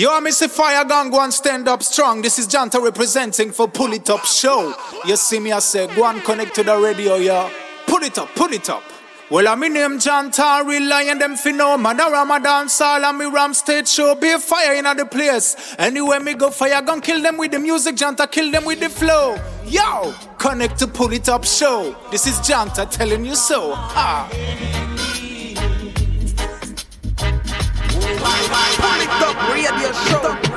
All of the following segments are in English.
Yo, I miss a fire gun, go and stand up strong. This is Janta representing for Pull It Up Show. You see me, I say, go and connect to the radio, yo. Pull it up, pull it up. Well, I'm in name Janta, real lion, them finno. Man, a Ramadan, Sal, and me Ram State Show. Be a fire in the place. Anywhere me go, fire gun, kill them with the music, Janta, kill them with the flow. Yo, connect to Pull It Up Show. This is Janta telling you so. Ah. Pull it up, radio show.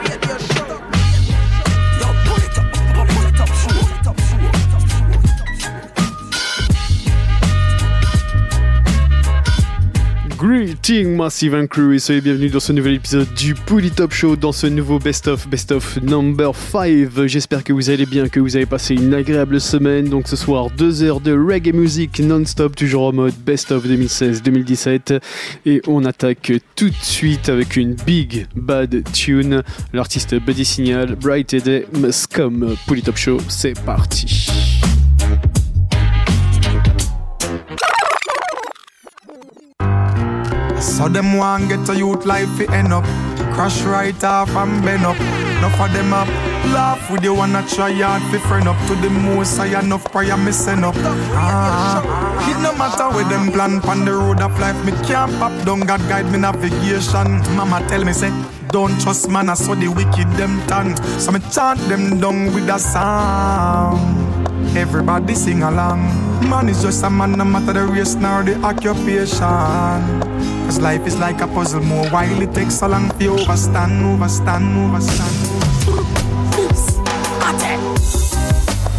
Greeting Massive and Crew et soyez bienvenus dans ce nouvel épisode du Pouli Top Show, dans ce nouveau Best of, Best of Number 5. J'espère que vous allez bien, que vous avez passé une agréable semaine. Donc ce soir, deux heures de reggae music non-stop, toujours en mode Best of 2016-2017. Et on attaque tout de suite avec une big bad tune. L'artiste Buddy Signal, Bright Day Must Come. Pouli Top Show, c'est parti. So them want get a youth life fi end up. Crash right off and bend up. Enough of them up. Laugh with you wanna try hard fi friend up. To the most I enough prayer me send up. Ah, It no matter where them plan Pan the road of life me can't pop down. God guide me navigation. Mama tell me say don't trust man I saw the wicked them turn. So me chant them down with a song. Everybody sing along. Man is just a man, no matter the race nor the occupation. Cause life is like a puzzle, more while it takes so long you overstand, overstand, overstand.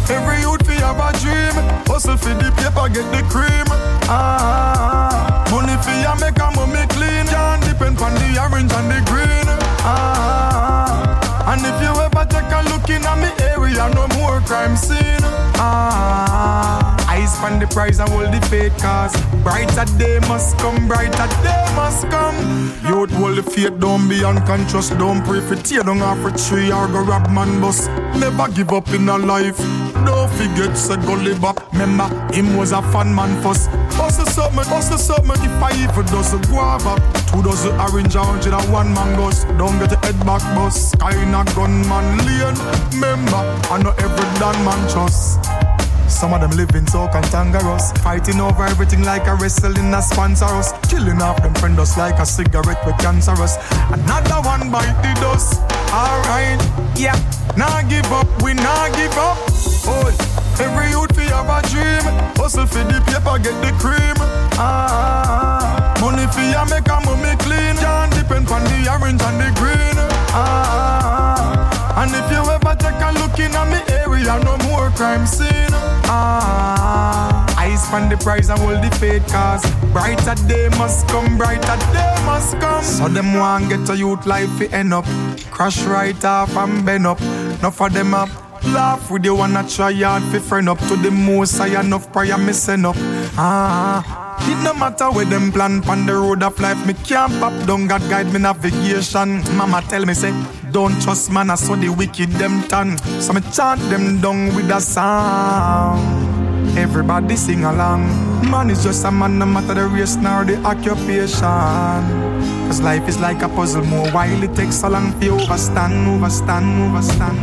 Every youth fi have a dream, hustle for the paper, get the cream. Ah, money fi ya make a mummy clean, can't depend on the orange and the green. Ah, and if you ever take a look in at me area, no more crime scene. Ah, eyes on the prize and hold the faith cause brighter day must come, brighter day must come. Youth hold the faith, don't be unconscious, don't pray for tear, don't offer tree or go rob man bus. Never give up in a life. Don't forget live up. Remember, him was a fun man first. Hustle something, hustle something. If I even dozen guava, two dozen orange, a hundred and one mangoes. Don't get your head back, boss. Kinda gunman lane. Remember, I know every damn man trust. Some of them living so cantankerous Fighting over everything like a wrestling a sponsor us Killing off them friend us like a cigarette with cancerous. Another one bite the dust Alright, yeah. Nah give up, we nah give up. Oh, every youth fi have a dream. Hustle for the paper, get the cream. Ah, money fi ya make a mummy clean. Can't depend on the orange and the green. Ah, and if you ever take a look in at me area No more crime scene Ah, eyes the prize and hold the faith cause brighter day must come, brighter day must come. So them want get a youth life fi end up, crash right off and bend up. Enough of them up. Laugh with you wanna try hard fi friend up to the most I enough prayer me send up. Ah, it no matter where them plan pan the road of life me can't pop down God guide me navigation. Mama tell me say don't trust man I saw the wicked them turn. So me chant them down with a song. Everybody sing along. Man is just a man, no matter the race nor the occupation. Cause life is like a puzzle, more while it takes so long for you overstand, overstand, overstand.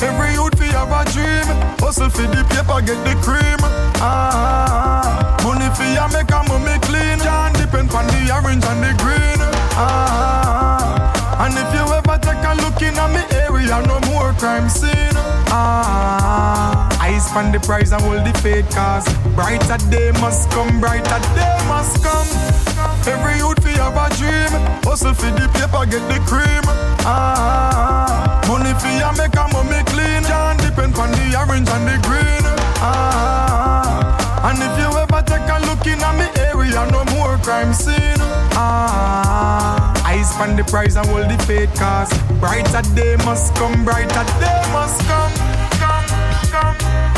Every youth fi have a dream, hustle for the paper, get the cream. Ah, money fi ya make a mummy clean, can't depend on the orange and the green. Ah, and if you ever take a look in at me area, no more crime scene. Ah, eyes on the prize and hold the faith cause brighter day must come, brighter day must come. Every youth fi have a dream, hustle for the paper, get the cream. Ah, money fi ya make a mummy clean, can't depend on the orange and the green. Ah, and if you ever take a look in at me area, no more crime scene. Ah, eyes on the prize and hold the faith cause brighter day must come, brighter day must come, come, come.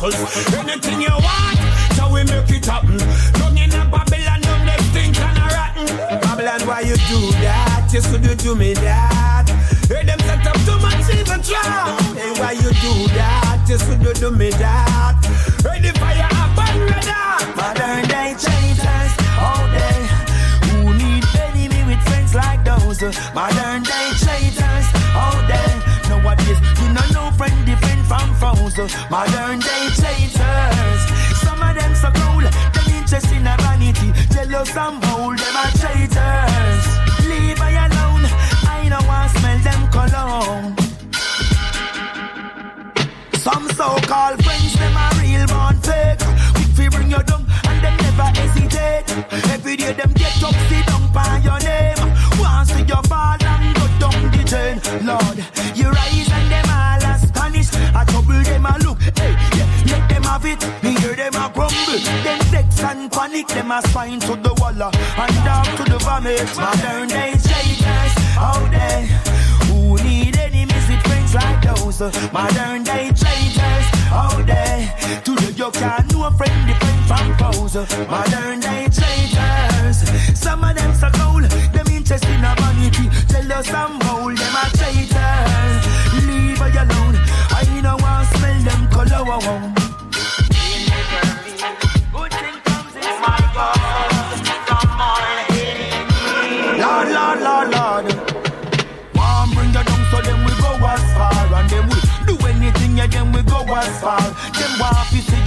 And. Anything you want, so we make it happen. Down in a Babylon, them they stink and a rotten. Babylon, why you do that? You should do me that. Hey, them set up too much evil trap. Hey, why you do that? You should do me that. Hey, the fire up and hot. Modern day traitors, all day. Who need enemy with friends like those? Modern day traitors, all day. Nowadays, you from foes. Modern day traitors, some of them so cool. Them interest in a vanity, jealous and bold. Them are traitors. Leave I alone. I don't want smell them cologne. Some so-called friends, them are real born fake. Quick fi bring you down, and them never hesitate. Every day them get up, sit down by your name. Once see you fall and go down the drain. Lord, you rise and them a grumble. Them vex and panic, them a spine to the wall uh, and down to the vomit. Modern day traitors, out there. Who need enemies with friends like those? Modern day traitors out there. Today you can't know a friend different from foes. Modern day traitors. Some of them so cold, them interest in a vanity. Jealous and bold, them are traitors. Leave her alone. I know I smell them color.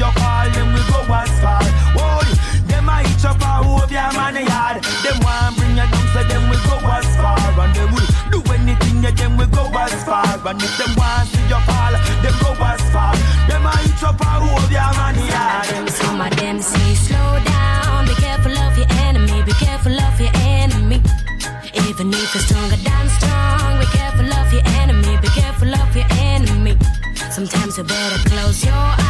You fall then we go as far. Whoa, them a eat up a whole your man yard. Them want bring you down so then we go as far. And then we do anything yeah then we go as far. And if them want see you fall them go as far. Them a eat up a whole your man yard. Some of them say slow down, be careful of your enemy, be careful of your enemy. Even if you're stronger than strong, be careful of your enemy, be careful of your enemy. Sometimes you better close your eyes,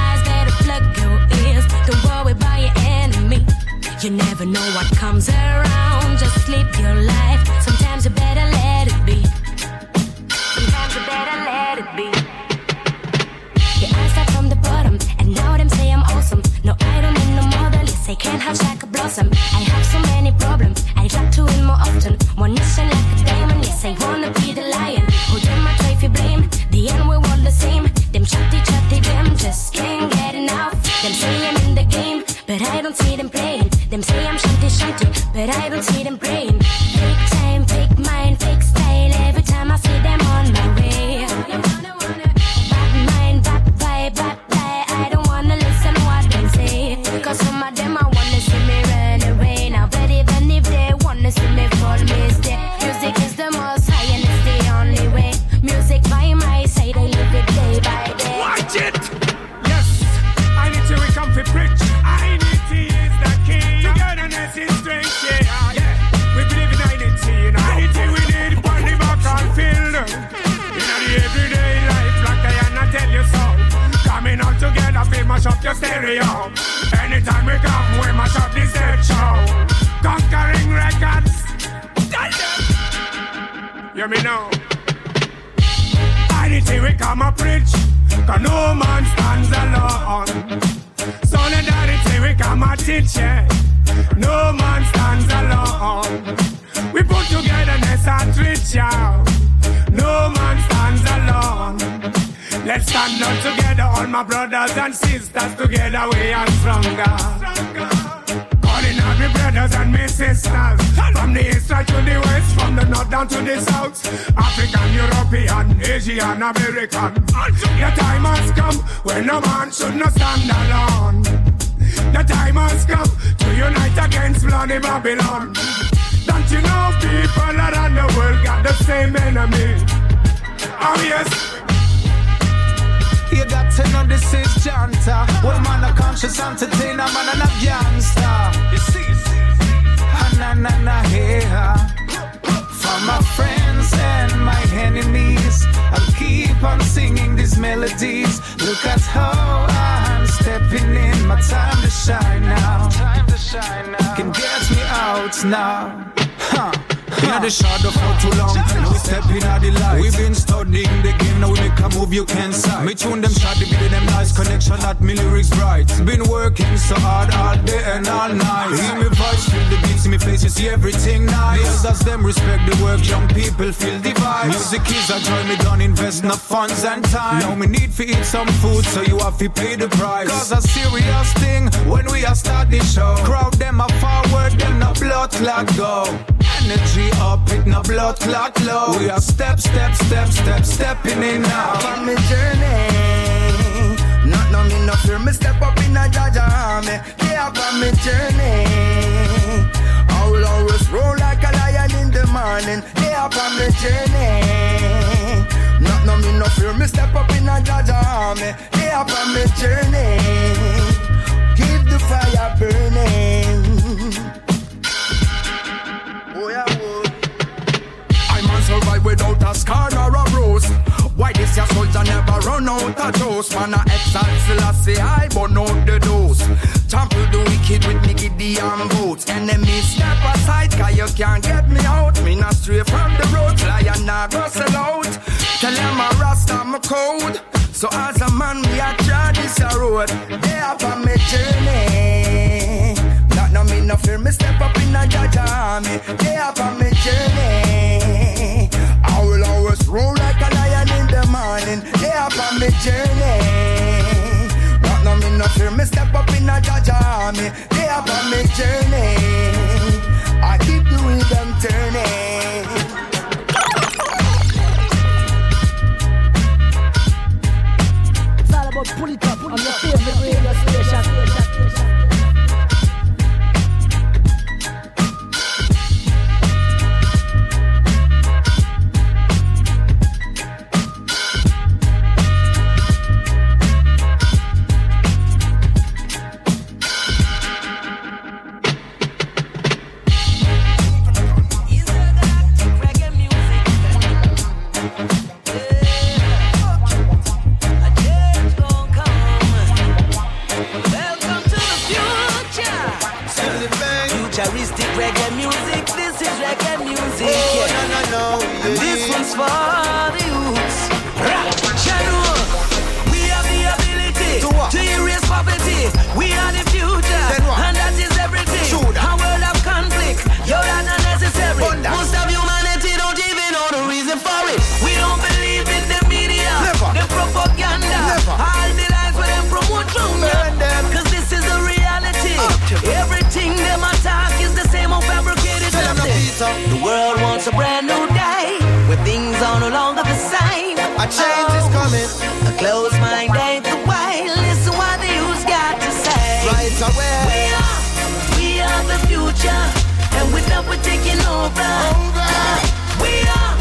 know what comes around, just live your life. Shanty, but I don't see Anytime we come, we mash up the stage show. Conquering records. You me know. Anything we come a preach. Cause no man stands alone. Solidarity we come and teach, yeah. No man Let's stand up together, all my brothers and sisters. Together we are stronger. Calling out my brothers and my sisters. From the east side to the west, from the north down to the south. African, European, Asian, American. The time has come when no man should not stand alone. The time has come to unite against bloody Babylon. Don't you know people around the world got the same enemy? Oh yes. You know this is Janta. Well, man, a conscious entertainer, man, and a gangster. You see, ah, na na na here. For my friends and my enemies, I'll keep on singing these melodies. Look at how I'm stepping in. My time to shine now. Time to shine now. Can get me out now. Huh. In the shadow for too long, we step in the light. We've been studying the game, now we make a move you can't sight. Me tune them shot, video them nice connection, not me lyrics bright. Been working so hard all day and all night. Hear me voice, feel the beats in me face, you see everything nice. Elders them respect the work, young people feel the vibe. Music is a joy, me don't invest no funds and time. Now me need to eat some food, so you have to pay the price. Cause a serious thing when we are start the show. Crowd them a forward, them a blood clot go. Energy up, it no blood clot low. We are step, step, step, step, stepping in now. on me journey. Not no me no fear, me step up in a Jah Jah army. Yeah, on me journey. I will always roll like a lion in the morning. Yeah, on me journey. Not no me no fear, me step up in a Jah Jah army. Up on me journey. Keep the fire burning. Without a scar nor a bruise. Why this your soldier never run out of juice? Man, I exalt Selassie, I burn out the dose. Trample the wicked with me giddy and boots. Enemies step aside, cause you can't get me out. Me not stray from the road, fly and not rustle out. Tell them I'm rasta, I'm a code. So as a man, we a try this road. They up on me journey. Not no me no fear, me step up in a Jah Jah army. They up on me journey. Morning. They up on me journey. That no me no fear, me step up in a Jah Jah army. They up on me journey. I keep the rhythm turning. It's all about pull it up reggae music. yeah. And this one's for a brand new day where things are no longer the same. A change is oh. coming. A closed mind ain't the way. Listen what the youth got to say. Right away. We are, we are the future, and with that we're taking over. Over. We are,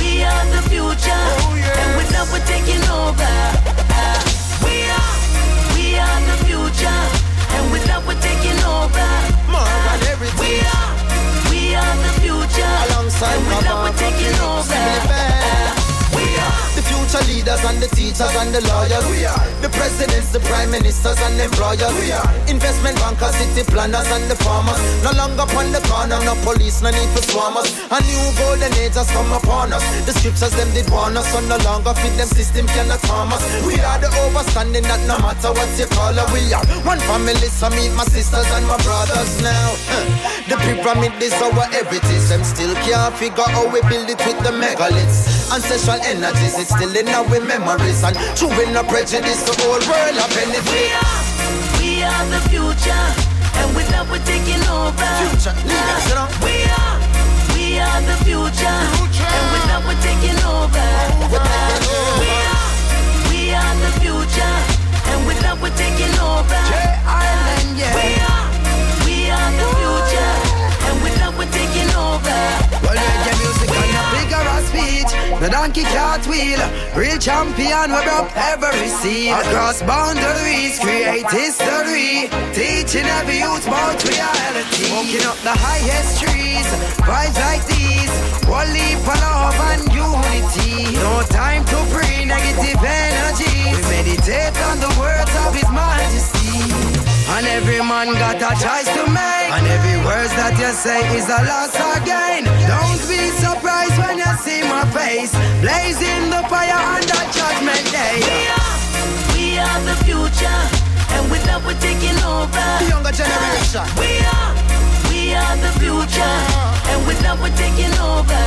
we are the future, oh, and with that we're taking The leaders and the teachers and the lawyers. We are the presidents, the prime ministers and employers. We are investment bankers, city planners and the farmers. No longer upon the corner, no police, no need for swarmers. A new golden age has come upon us. The scriptures them did warn us, so no longer fit them system cannot harm us. We are the overstanding that no matter what you call us, we are one family. So meet my sisters and my brothers now. The pyramid is our heritage. Them still can't figure how we build it with the megaliths. Ancestral energies, it's still in our memories. And in no prejudice, the whole world have benefit. We are, we are the future. And with that we're taking over. Future leaders, you know. We are, we are the future. And with that we're taking over. We're taking over. We are, we are the future. And with that we're taking over. Island, yeah. We are, we are the future. And with that we're taking over. Well, reggae music on a bigger of speech. The donkey can't wheel. Real champion, we broke every scene. Across boundaries, create history. Teaching every youth about reality. Smoking up the highest trees. Vibes like these. One leap of love and unity. No time to bring negative energy. We meditate on the words of His Majesty. And every man got a choice to make. And every word that you say is a loss again. Don't be surprised when you see my face. Blazing the fire on the judgment day. We are, we are the future. And with that we're taking over. The younger generation. We are, we are the future. And with that we're taking over.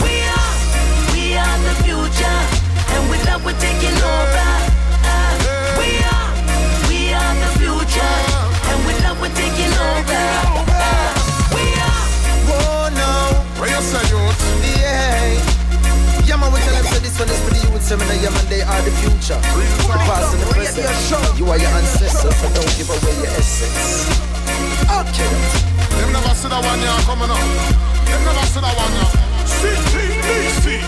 We are, we are the future. And with that we're taking over. We are, we are the future. And with that we're taking over. We are. Whoa, no. Where you say, youth? Yeah. Yeah, man, we tell them say this one is for the youth. Yeah, man, they are the future. The past and the present. You are your ancestors, so don't give away your essence. Okay. Them never see that one coming up. Them never see that one here. CTBC.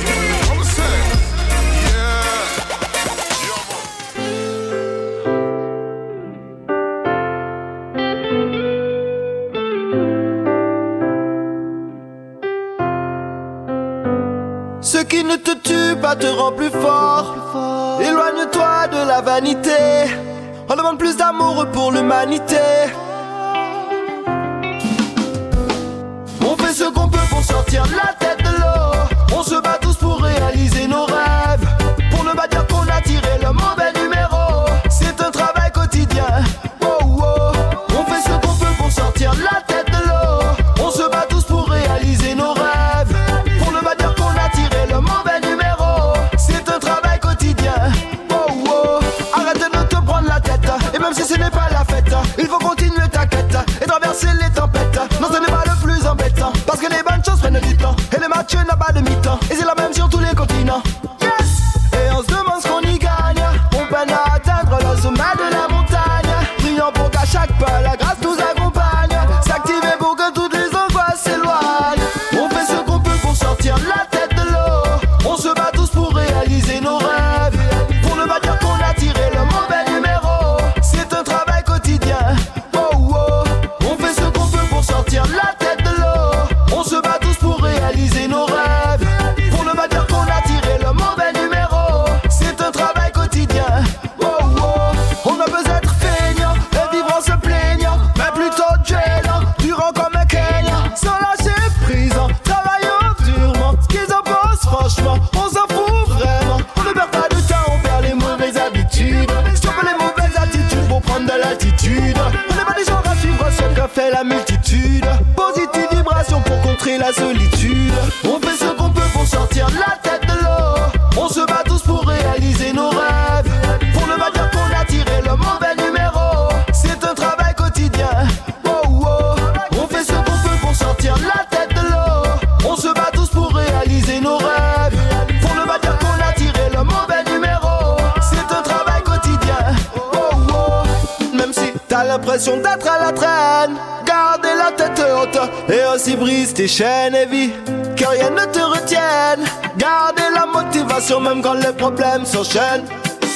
Come say. Qui ne te tue pas te rend plus fort. Éloigne-toi de la vanité. On demande plus d'amour pour l'humanité. On fait ce qu'on peut pour sortir de la tête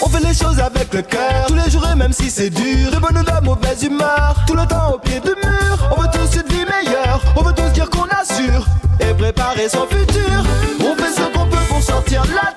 On fait les choses avec le cœur, tous les jours et même si c'est dur. De bonne ou de mauvaise humeur, tout le temps au pied du mur. On veut tous une vie meilleure, on veut tous dire qu'on assure et préparer son futur. On fait ce qu'on peut pour sortir la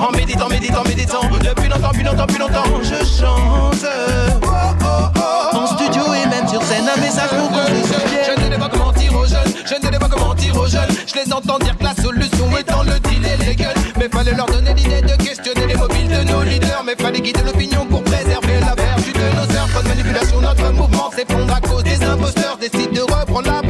en méditant, méditant, méditant, depuis longtemps, depuis longtemps, depuis longtemps. Je chante oh, oh, oh, en studio et même sur scène, un message pour qu'on se. Je ne vais pas mentir aux jeunes, je ne vais pas mentir aux jeunes. Je les entends dire que la solution est dans le deal et les gueules. Mais fallait leur donner l'idée de questionner les mobiles de nos leaders. Mais fallait guider l'opinion pour préserver la vertu de nos sœurs. Pas de manipulation, notre mouvement s'effondre à cause des imposteurs. Décide de reprendre la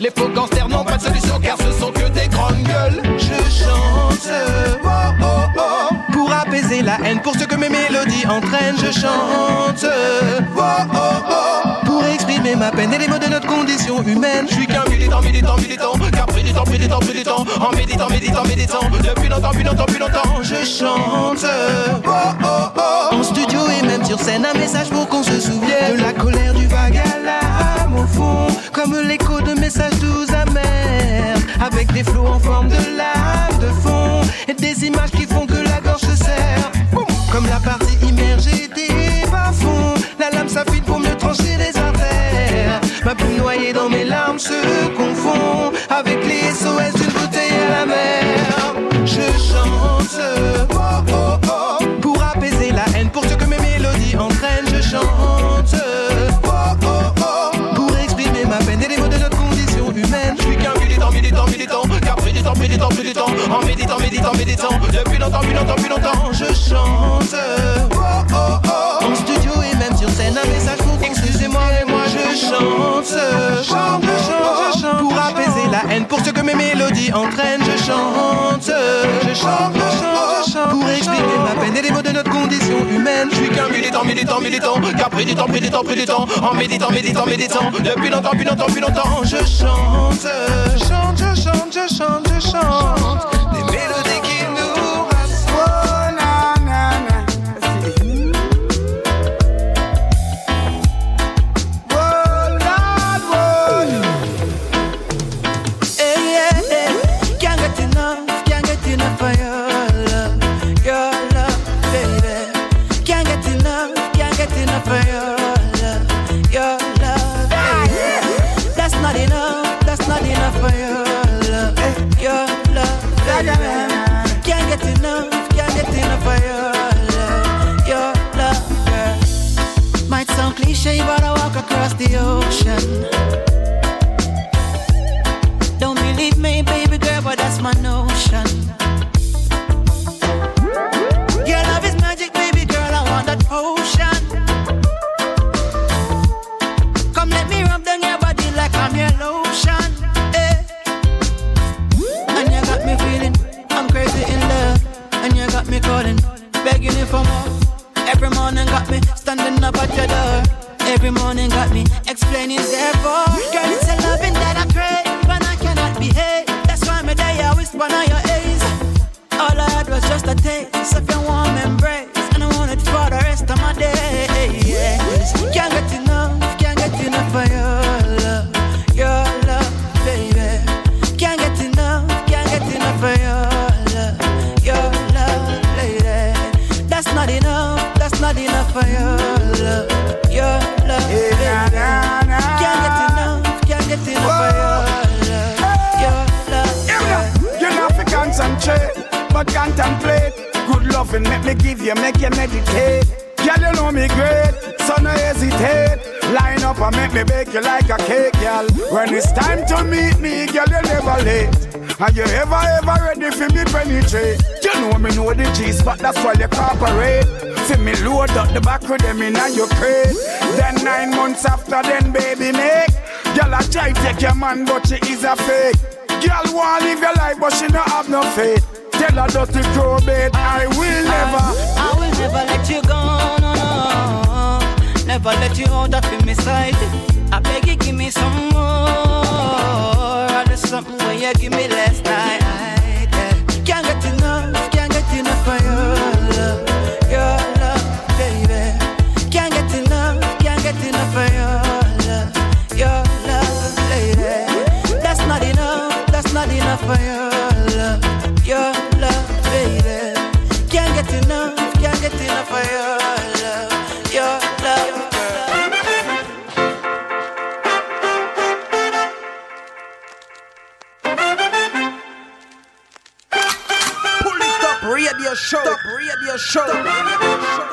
Les faux gangsters n'ont pas de solution car ce sont que des grandes gueules. Je chante oh, oh, oh, pour apaiser la haine, pour ce que mes mélodies entraînent. Je chante oh, oh, oh, pour exprimer ma peine et les mots de notre condition humaine. Je suis qu'un militant, militant, militant, temps, pris du temps, en méditant, méditant, méditant, depuis longtemps, depuis longtemps, depuis longtemps. Je chante oh, oh, oh, en studio et même sur scène, un message pour qu'on se souvienne de la colère du au comme l'écho de messages doux amers, avec des flots en forme de lame de fond et des images qui font que la gorge se serre, comme la partie immergée des bas-fonds. La lame s'affine pour mieux trancher les artères. Ma plume noyée dans mes larmes se confond avec les SOS d'une méditant, méditant, méditant, depuis longtemps, depuis longtemps, depuis longtemps. Je chante oh, oh, oh, en studio et même sur scène, un message pour Excusez-moi, mais moi je chante, chante, chante, je chante pour apaiser la haine, pour ce que mes mélodies entraînent. Je chante, je chante, je chante, je chante pour exprimer ma peine et les mots de notre condition humaine. Je suis qu'un militant, militant, militant, a pris du temps, pris du temps, pris du temps, en méditant, méditant, méditant, depuis longtemps, depuis longtemps, depuis longtemps. Je chante, je chante, je chante, je chante, je chante the ocean. Don't believe me, baby girl, but that's my notion. Your love is magic, baby girl, I want that potion. Come let me rub down your body like I'm your lotion. eh. And you got me feeling, I'm crazy in love. And you got me calling, begging you for more. Every morning got me standing up at your door. Every morning got me explaining therefore. Girl, it's a loving that I crave, but I cannot behave. That's why my day I whisper on your A's. All I had was just a taste of your warm embrace, and I want it for the rest of my days. Can't get enough, can't get enough of your love, your love, baby. Can't get enough, can't get enough of your love, your love, lady. That's not enough, that's not enough for your loving make me give you, make you meditate. Girl, you know me great, so no hesitate. Line up and make me bake you like a cake, girl. When it's time to meet me, girl, you never late. Are you ever, ever ready for me penetrate? You know me know the G's, but that's why you cooperate. See me load up the back with them in and you crate. Then nine months after, then baby make. Girl, I try take your man, but she is a fake. Girl wanna live your life, but she don't have no faith. Tell her dirty crow bait, I will never. I will never let you go, no, no. Never let you out of my sight. I beg you, give me some more. I do something when you give me last night. Can't get enough, radio show. Top radio show.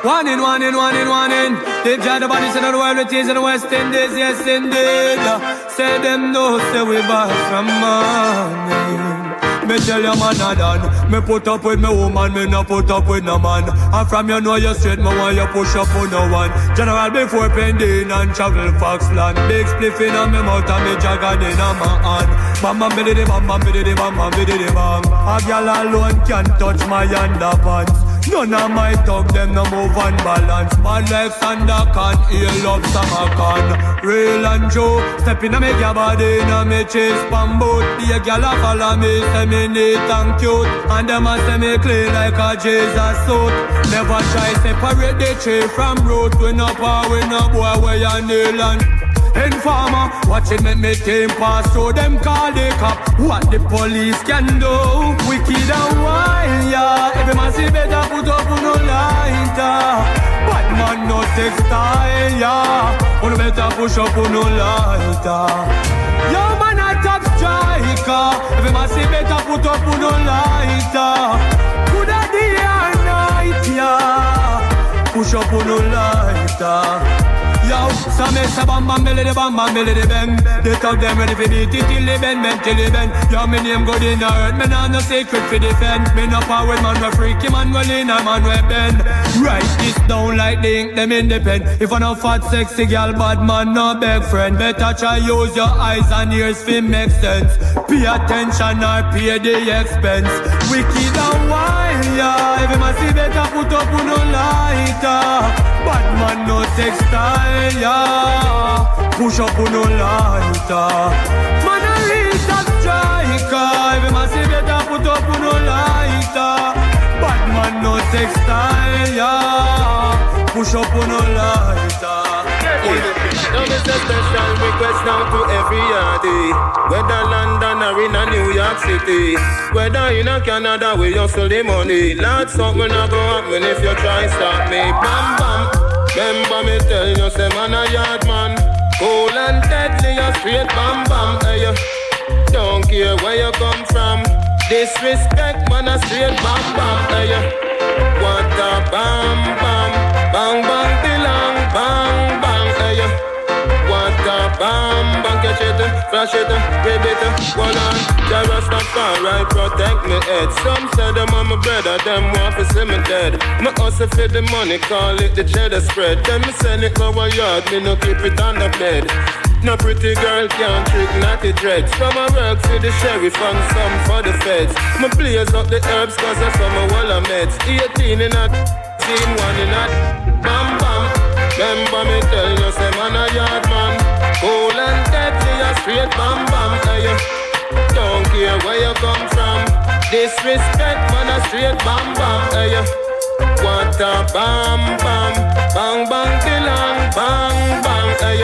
One in, one in, one in, one in. They've tried the bodies in the world, it is in the West Indies, yes indeed. Uh, say them no, say we buy from money. Me tell you man a done Me put up with me woman, me no put up with no man. And from you know you straight, me want you push up on no one. General before pending and travel Foxland. Big spliff in me mouth and me jagger in a my hand. Bam bam biddy bam bam biddy bam bam biddy bam. A girl alone can touch my underpants None of my talk, them no move and balance. My life stand a can, heal up some a can. Real and true, step in a make your body a me chase pan boot. Be a gal a follow me, say me neat and cute. And them a say me clean like a Jesus suit. Never try separate the tree from root. We no power, we no boy, where you kneel and Informer, watching me me team pass through them call the cop. What the police can do? Wicked and wild, yeah. Every man see better put up on no lighter. Bad man no textile, yeah. On better push up on no lighter. Yo man a top striker. Every man see better put up on no lighter. Good a day or night, yeah. Push up on no lighter. Yo, so me say bam bam belly the bam bam belly the bang. They talk them ready for beat it till they bend, bend till they bend. Yo, me name good in the earth, me nah no secret for defend. Me no power man, we freaky man, well in a man we bend. Write this down like the ink them in the pen. If I no fat sexy girl, bad man, no beg friend. Better try use your eyes and ears fi make sense. Pay attention or pay the expense. Wicked and wild, yeah. Every man see better put up on no lighter. Bad man no textile, yeah. Push up on no lighter. Man a striker. Say better put up on no lighter. Bad man no yeah. Push up on no lighter. Now this a special request now to every yardie. Whether London or in a New York City. Whether in a Canada we hustle the money. Lord, something not go happen if you try stop me. Bam bam. Remember me tell you, say man a yard man. Cool and deadly, a straight bam bam. Hey, don't care where you come from. Disrespect, man a straight bam bam. Hey, what a bam bam, bang bang, Bam, bang, catch it, flash it, grab it, hold on. Stop right, protect me head. Some say them on my brother, them want to see me dead. My hustle for the money, call it the cheddar spread. Then me send it a yard, me no keep it on the bed. No pretty girl can't trick naughty dreads. Some I work for the sheriff and some for the feds. Me blaze up the herbs cause I saw my wall of meds. 18 in a team, one in a bam bam. Remember me tell you, say man a yard. Cool and deadly, a straight bam bam. Hey, don't care where you come from. Disrespect, man, a straight bam bam. Hey, what a bam bam, bang bang, tilang, bang bang. Hey,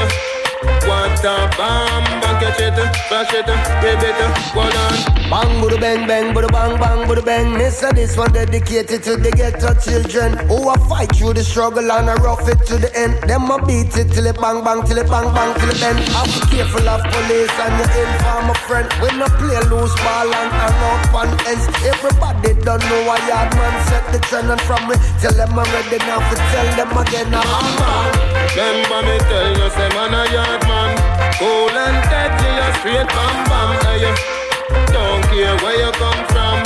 what a bam bang, catch it, flash it, grab it, hold on. Bang, budu bang, bang, budu bang, bang, budu bang. This and this one dedicated to the ghetto children who a fight through the struggle and a rough it to the end. Them a beat it till it bang, bang, till it bang, bang, till it bend. Have to careful of police and your informer friend. We no play loose ball and hang up on ends. Everybody don't know why yard man set the trend and from me tell them I'm ready now to tell them again. I'm Remember me tell you, say man a yard man, cool and deadly, a straight bam bam, hey. Don't care where you come from.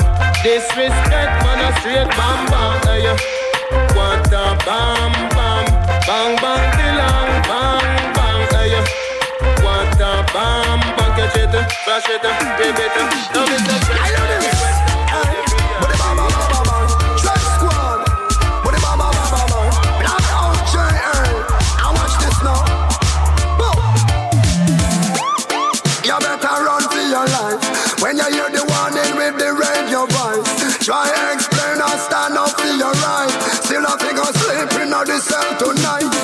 Disrespect, man, a straight bam bam. Hey, what a bam bam, bang bang, tilang, bang bang. Hey, what a bam bang, catch it, flash it, baby it. Now it's a I love this. Sleep in the cell tonight.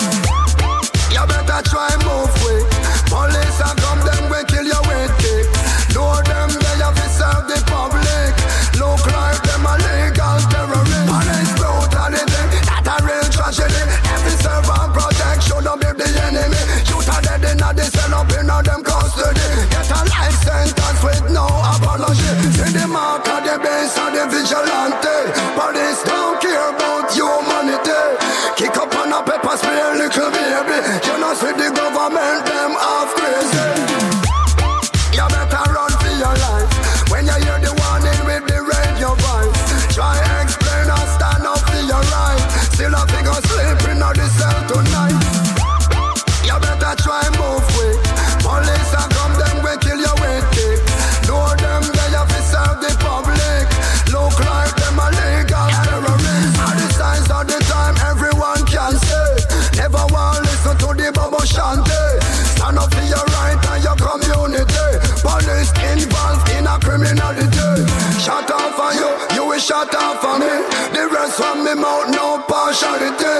Shut off on you, you will shut off on me. The rest of me mouth, no partiality.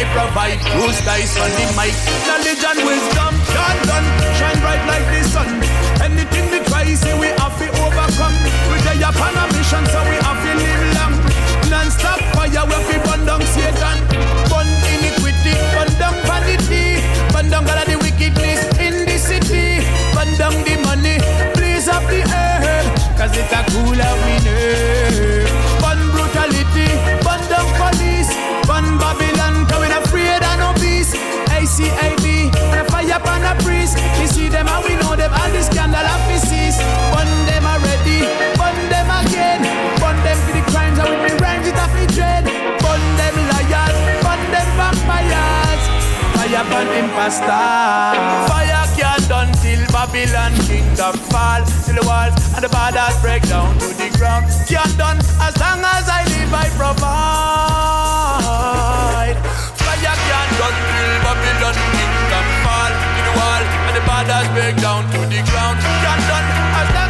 I provide. Rose dice on the mic, knowledge and wisdom. star. Fire can't done till Babylon kingdom fall. Till the walls and the borders break down to the ground. Can't done as long as I live, I provide. Fire can't done till Babylon kingdom fall. Till the walls and the borders break down to the ground. Can't done as long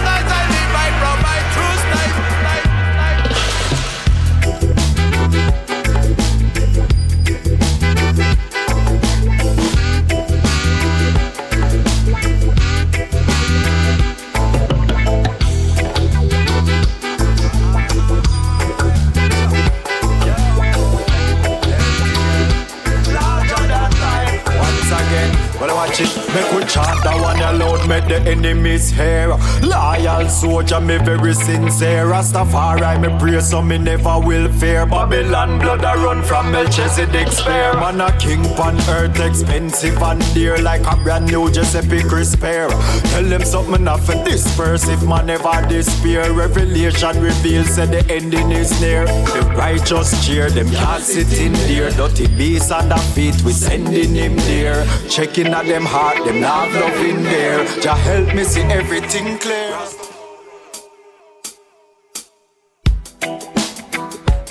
chant that one alone, make the enemies hear. Loyal soldier, me very sincere. Rastafari, me pray so me never will fear. Babylon blood I run from Melchizedek spear. Man a king on earth, expensive and dear, like a brand new Giuseppe Crisper. Tell them something off and disperse if man never despair. Revelation reveals that the ending is near. The righteous cheer, them can't sit in there. Dirty beasts on the feet, we sending him there. Checking at them heart, them not love in there. Jah help me see everything clear.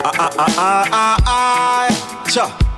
Ah ah ah ah ah ah. Cha.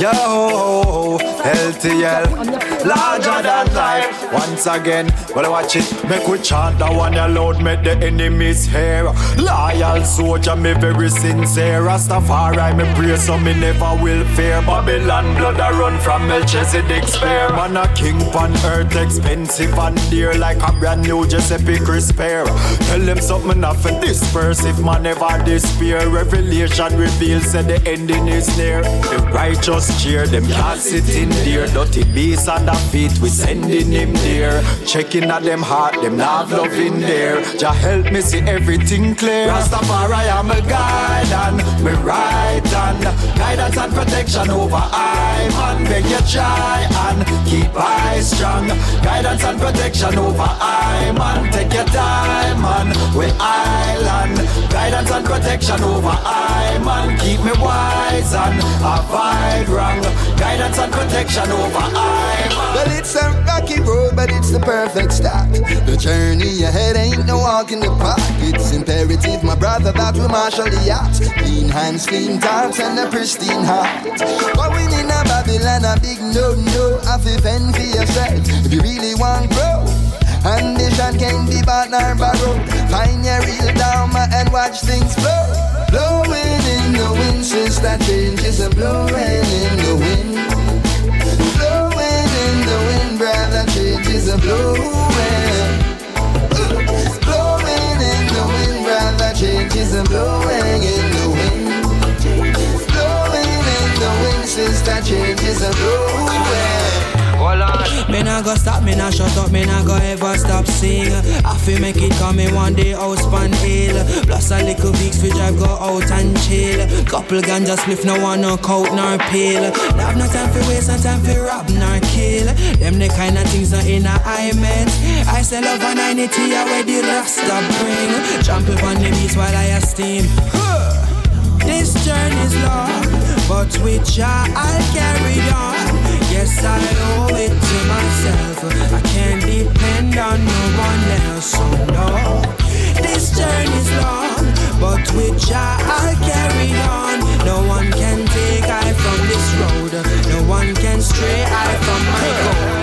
Yo, LTL, larger than life. Once again, well, watch it. Make we chant that one aloud, make the enemies hear. Loyal soldier, me very sincere. Rastafari, me pray so me never will fear. Babylon blood I run from Melchizedek spear. Man a king on earth, expensive and dear, like a brand new Giuseppe Crisper. Tell them something off and disperse if man never despair. Revelation reveals that the ending is near. The righteous cheer. Them can't sit in there. Dirty on the feet, we sending him there. Checking at them heart, them not love in there. Jah help me see everything clear. Rastafari, I'm a guide and me right hand. Guidance and protection over I man. Beg you try and keep eyes strong. Guidance and protection over I man. Take your time man. We island. Guidance and protection over I man. Keep me wise and avoid wrong. Guidance and protection over I. Well, it's a rocky road, but it's the perfect start. The journey ahead ain't no walk in the park. It's imperative, my brother, that we marshal the yacht. Clean hands, clean thoughts, and a pristine heart. Going in a Babylon, a big no no. Have to fend for yourself if you really want growth. Ambition can be nor borrowed. Find your real dharma and watch things flow. Blowing in the wind, since that change is a blowing in the wind. Blowing in the wind, brother, change is a blowing. Blowing in the wind, brother, change is a blowing in the wind. Blowing in the wind, sister, change is a blowing. Hold on. Me nah go stop, me nah shut up, me nah go ever stop sing. I feel make it come in one day house pan hill. Plus a little weeks we drive go out and chill. Couple ganja spliff no one no coat nor pill. Have no time for waste, no time for rob nor kill. Them the kind of things that in a I meant. I sell love and I need to where the rasta bring. Trample on the beats while I steam. This journey's long, but with Jah I'll carry on. Yes, I owe it to myself. I can't depend on no one else. So no, this journey's long, but with Jah I'll carry on. No one can take I from this road. No one can stray I from my goal.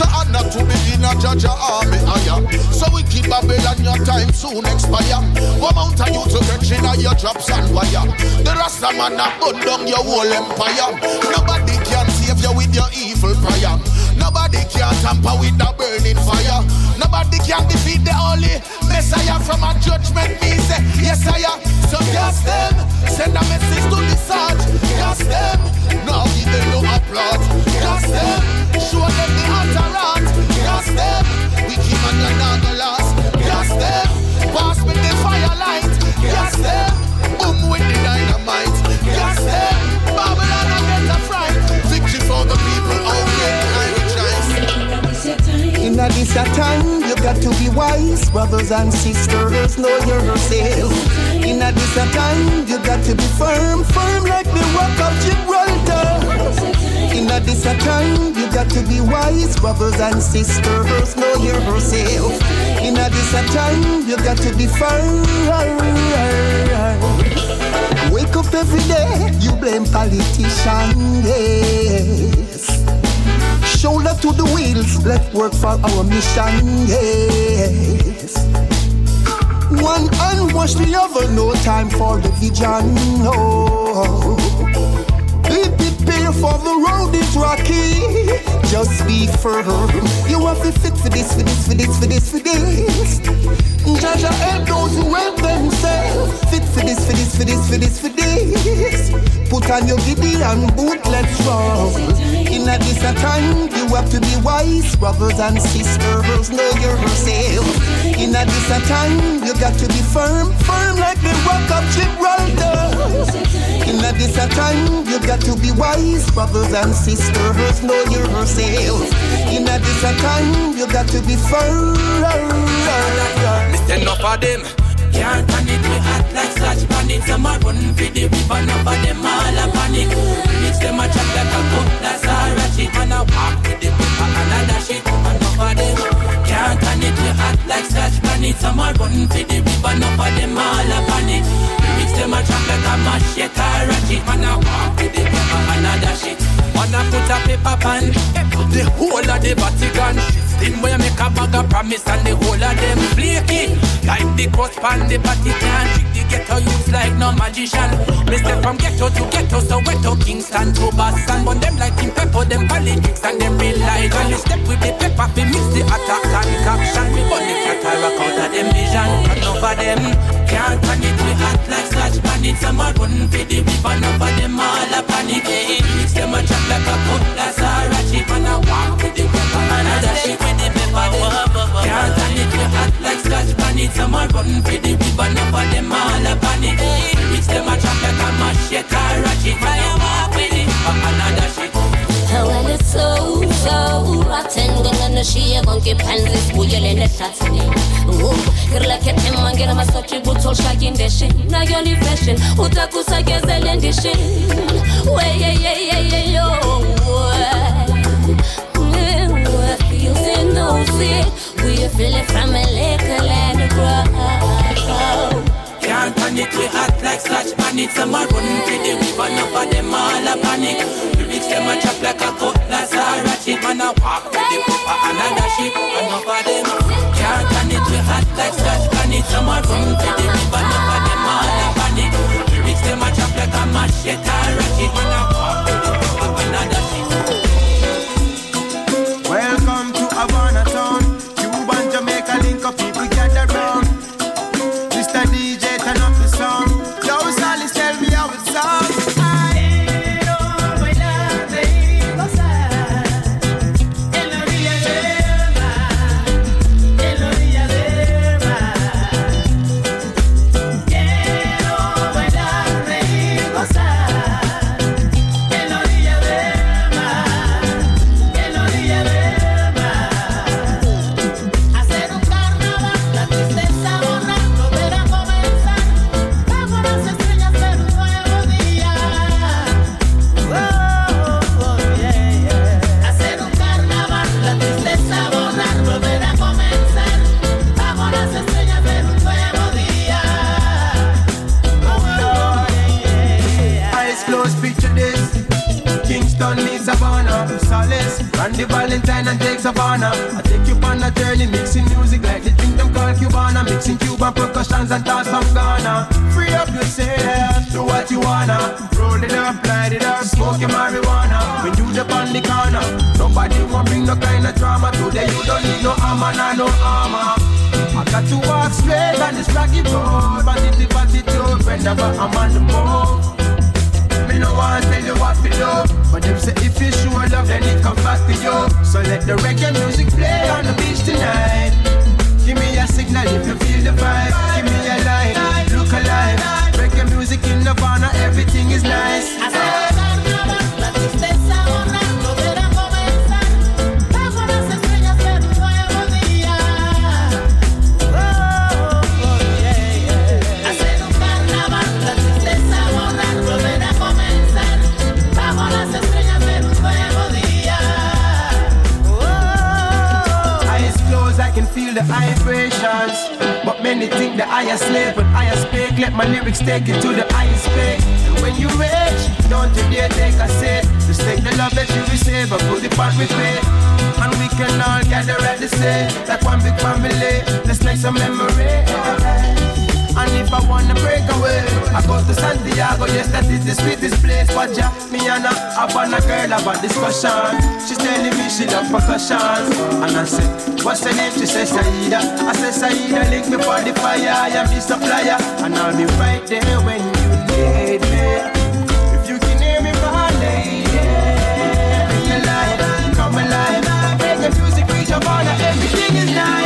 It's an honor to be in a judge army higher. So we keep Babylon, your time soon expire. One amount of you to get in your drops and wire. The Rasta man a burn down your whole empire. Nobody can save you with your evil prayer. Nobody can tamper with the burning fire. Nobody can defeat the holy Messiah from a judgment. Me say, yes, I am. So cast them, send a message to the surge. Cast them, now give them no applause. Cast them, show them the Atarat. Cast them, we keep on your naga lost. Cast them, pass me the firelight. Cast them, In a this a time, you got to be wise, brothers and sisters, know yourself. In a this a time, you got to be firm, firm like the rock of Gibraltar. In a this a time, you got to be wise, brothers and sisters. Know yourself. In a this time, you got to be firm. Wake up every day, you blame politicians. Yes. Shoulder to the wheels, let's work for our mission. Yes. One wash the other, no time for the vision. No. Oh. For the road is rocky. Just be firm. You have to fit for this, for this, for this, for this, for this. Jah Jah help those who help themselves. Fit for this, for this, for this, for this, for this. Put on your giddy and boot, let's roll. In a this time, you have to be wise, brothers and sisters. Know yourself. In a this time, you got to be firm, firm like the rock of Gibraltar. In a this a time, you got to be wise, brothers and sisters. Know yourself. In a this a time, you got to be firm. Mister enough of them. Can't turn it, we hot like such bandits. Some are running for the river, enough of them all a panic. Mix them a chop like a cup, that's a ratchet. And I walk with the paper and I dash it. Enough of them. Can't turn it, we hot like such bandits. Some are running for the river, enough of them all a panic. Mix them a chop like a machete, ratchet. And I walk with the paper and I dash it. Wanna put a paper pan, the whole of the Vatican. Then where make a bag of promise and the whole of them flaky. Like the cross pan, the party can trick the ghetto youths like no magician. Me step from ghetto to ghetto, so to Kingston to Boston. But them like Team Pepper, them politics and them real life. When you step with the pepper, fi mix the attack and caption. Me burn the cataract out of them vision. Cut over them. Can't turn it, we hot like scotch bandits. Some are running for the river, none of them all a panic. Mix them a chop like a cutlass or a chip and a walk with the pepper and a dash it with the pepper. Eh, can't turn it, we hot like scotch bandits. Some are running for the river, none of them all a panic. Mix them a chop like a machete or a chip and a walk with the pepper and a dash it. Well, it's so, so rotten. Gonna shia gonke panzis buyele netatni. Kirlake tema ngena masochi butol shakin deshin. Na yoni fashion utakusa gezele ndishin. Way yeah yeah yeah yeah yo. Feels in those we feel it from a little and grow. Can't it, we hot like scotch bandits. Some are running for the river, enough of them all a panic. Lyrics them a chop like a cutlass or a chip. Man a walk with the pepper and a dash it. Enough of them. Can't turn it, we hot like scotch bandits. Some are running for the river, them a chop like a machete Randy Valentine and Jake Savannah. I take you on a journey, mixing music like the drink them called Cubana, mixing Cuban percussions and thoughts from Ghana. Free up yourself, do what you wanna. Roll it up, light it up, smoke your marijuana. When you the on the corner, nobody won't bring no kind of drama. Today you don't need no armor, nah, no armor. I got to walk straight on this rocky road, positive attitude whenever I'm on the move. Me no want tell you what to do. But them say if you show love then it come back to you. So let the reggae music play on the beach tonight. Give me a signal if you feel the vibe. Give me a line, look alive. Reggae music in Nirvana, everything is nice the vibrations. But many think that I slave but I speak. Let my lyrics take you to the highest peak. When you reach, don't you dare take a seat. Just take the love that you receive and put it on with. And we can all gather at the same, like one big family. Let's make some memory. And if I wanna break away, I go to San Diego. Yes, that is the sweetest place. But yeah, me and her have on a girl about discussion. She's telling me she love percussion. And I say, what's her name? She says Saida. I say Saida, link me for the fire. I am the supplier, and I'll be right there when you need me. If you can hear me, my lady, bring your light, come alive. Make the music reach your border. Everything is nice.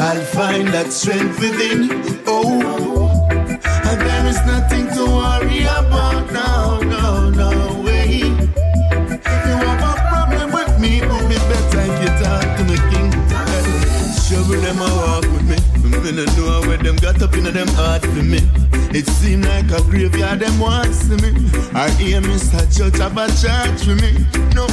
I'll find that strength within. Oh, and there is nothing to worry about now, no, no way. If you have a problem with me, move be better if you talk to the king. Shovel them a walk with me. Me no know where them got up in them heart for me. It seem like a graveyard them wants to me. I hear Mr. Church have a church for me. No,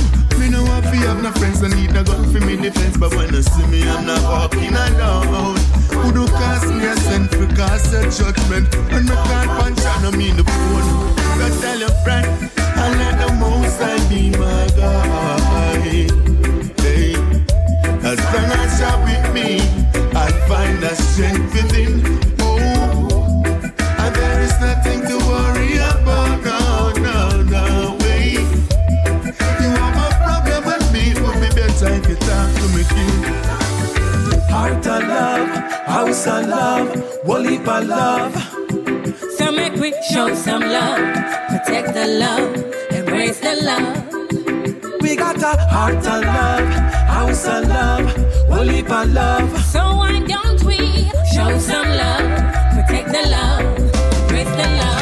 no want to have no friends. I need a gun for me defense. But when you see me, I'm not walking alone. Who do cast me a sent for cast a judgment? And me can't punch on no mean the phone. Go tell your friend, and let the most I be my guide. Hey, as long as you're with me, I'll find the strength within. Heap love. So make we show some love, protect the love, embrace the love. We got a heart of love, house of love, whole heap of love. So why don't we show some love, protect the love, embrace the love.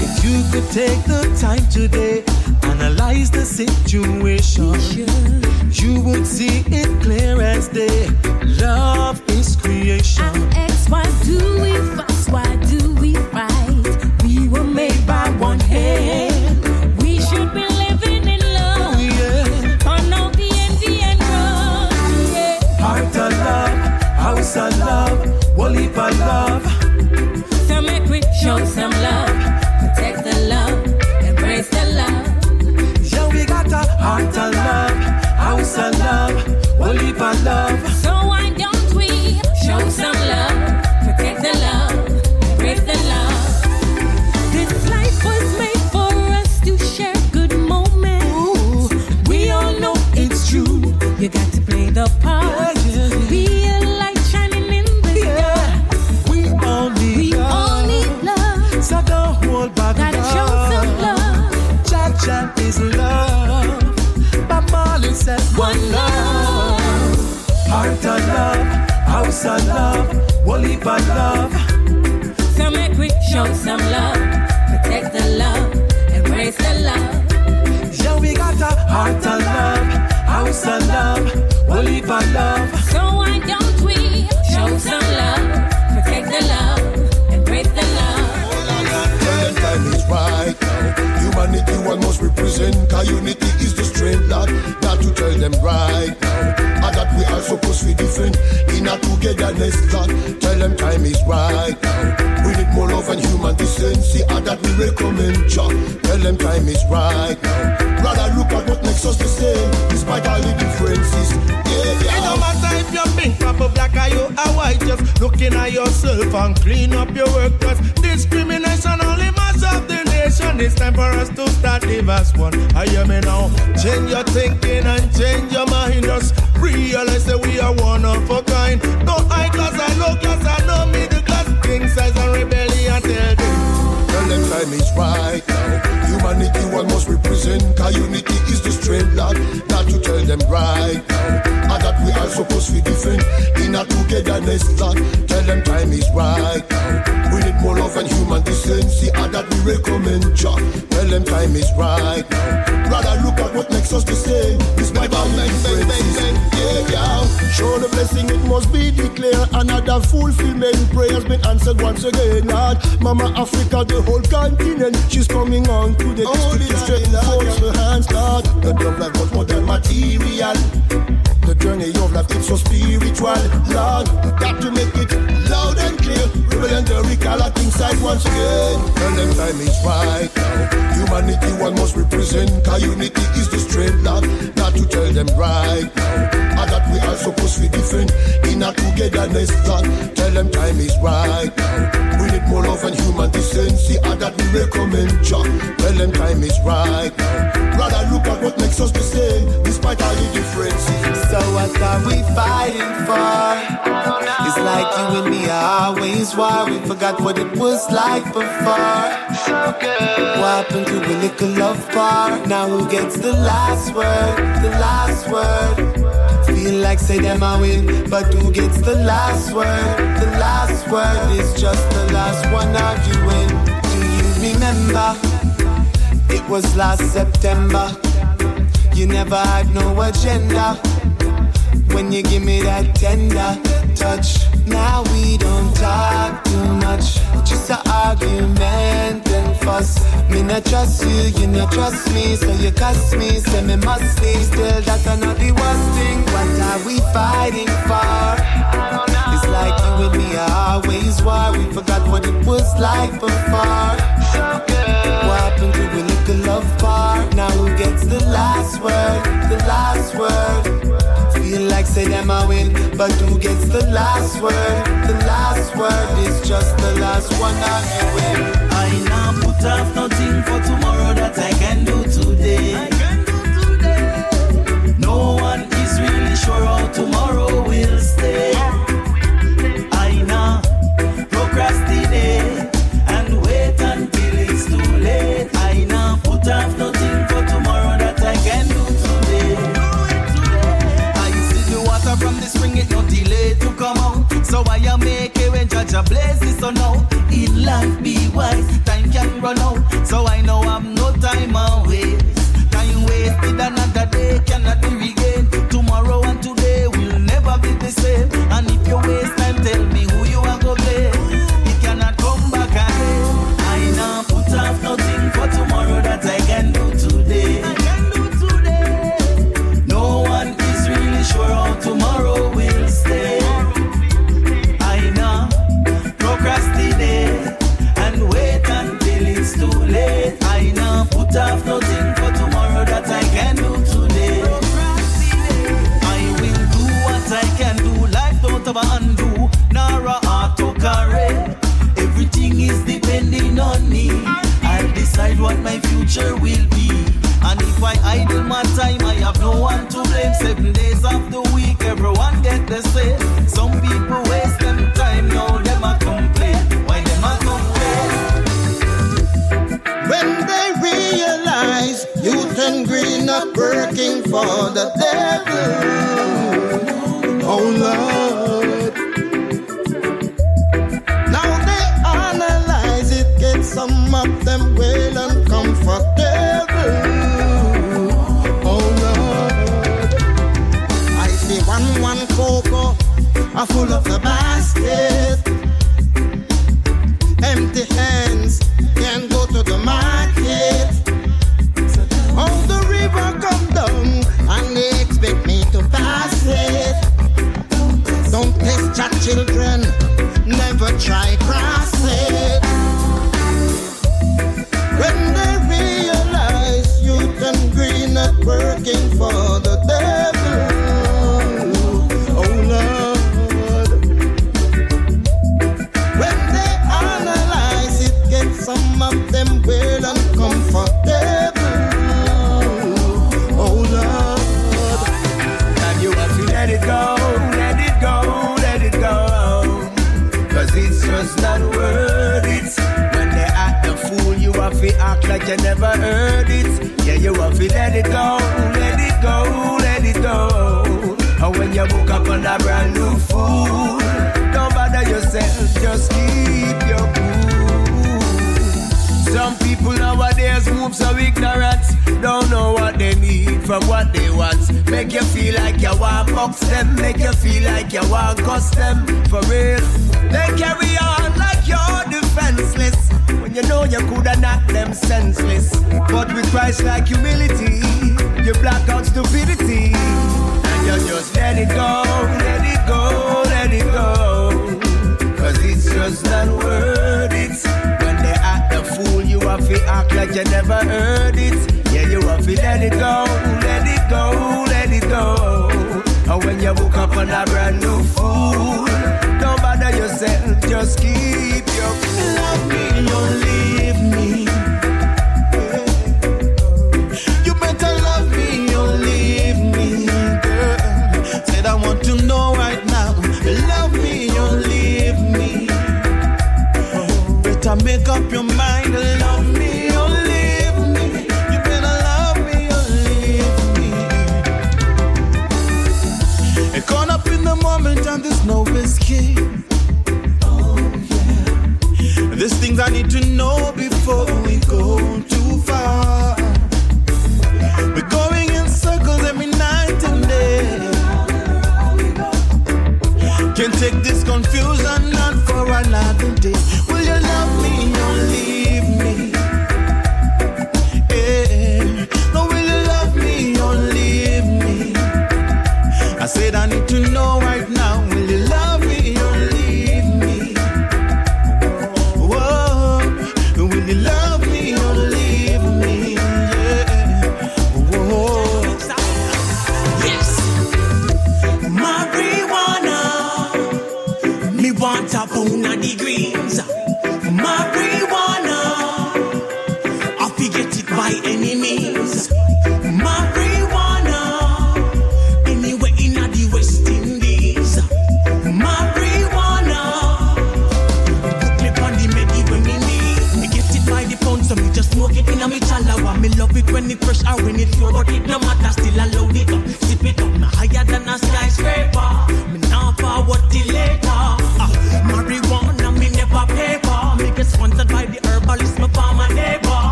If you could take the time today, analyze the situation, you would see it clear as day. Love is creation. X, why do we fuss? Why do we fight? We were made by one hand. We should be living in love. On O DNV and road. Heart of love, house and love, we'll live on love. Come and quick, show some love. Protect the love, embrace the love. Shall we got a heart to love? House of love, we'll live in love. Jack is love. Bob Marley said one love. Heart of love, house of love, heap of love. So make we show some love, protect the love, embrace the love. Yeah, we got a heart of love, house of love, heap of love. So Humanity one must represent. Cause unity is the strength, Lord. Got to tell them right now. And that we are supposed to be different in a togetherness, Lord. Tell them time is right now. We need more love and human decency. And that we recommend, Jah. Tell them time is right now. Rather look at what makes us the same, despite all the differences. Yeah, yeah. It don't matter if you're black, or you are white. Just looking at yourself and clean up your work. Cause discrimination the nation. It's time for us to start the as one. I hear me now. Change your thinking and change your mind. Just realize that we are one of a kind. No high class and low class and no middle class. King size and rebellion. Tell them. Tell them time is right. Humanity one must represent. Cause unity is the strength, Lord. Got to tell them right now. And that we are supposed to be different in a togetherness, Lord. Tell them time is right now. We need more love and human decency. And that we recommend, Jah. Tell them time is right now. Rather look at what makes us the same. All the differences. Yeah, yeah. Show the blessing, it must be declared. Another fulfillment prayer has been answered once again, Lord. Mama Africa, the whole continent, she's coming on to the oh, district. Force her hands, Lord. The love life was more than material. The journey of life, it's so spiritual. Lord, got to make it loud and clear. Rebel and at inside once again. Tell them time is right now. Humanity one must represent. Cause unity is the strength, Lord. Got to tell them right now. And that we are supposed to be different in a togetherness, Lord. Tell them time is right now. We need more love and human decency. And that we recommend, Jah. Tell them time is right now. Rather look at what makes us the same, despite all the differences. So what are we fighting for? Like you and me are always. We forgot what it was like before. So good. What happened to a little love part? Now who gets the last word? The last word. Feel like say them I win, but who gets the last word? The last word is just the last one arguing. Do you remember? It was last September. You never had no agenda. When you give me that tender touch. Now we don't talk too much. Just an argument and fuss. Me not trust you, you not trust me. So you cuss me, say me must leave. Still, that's not the worst thing. What are we fighting for? It's like you and me are always war. We forgot what it was like before. What happened to a little love part? Now who gets the last word? The last word. Feeling like say them I win, but who gets the last word? The last word is just the last one I win. I now put off nothing for tomorrow that I can do today. I can do today. No one is really sure how tomorrow Jah bless this so now. In life be wise, time can run out. have no one to blame. Seven days of the week, everyone get the same. Some people waste them time, now them a complain. Why them a complain? When they realize youth and green are working for the devil.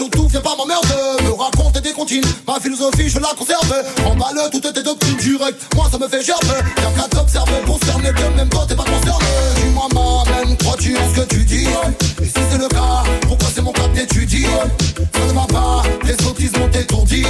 Surtout, viens pas m'emmerder, me raconter des comptines. Ma philosophie, je la conserve. Emballe toutes tes doctrines directes, moi ça me fait gerber. Y'a qu'à t'observer, concerner que même toi t'es pas concerné. Dis-moi, Même crois-tu en ce que tu dis? Et si c'est le cas, pourquoi c'est mon cas d'étudier Ça ne m'a pas, tes sottises m'ont étourdi.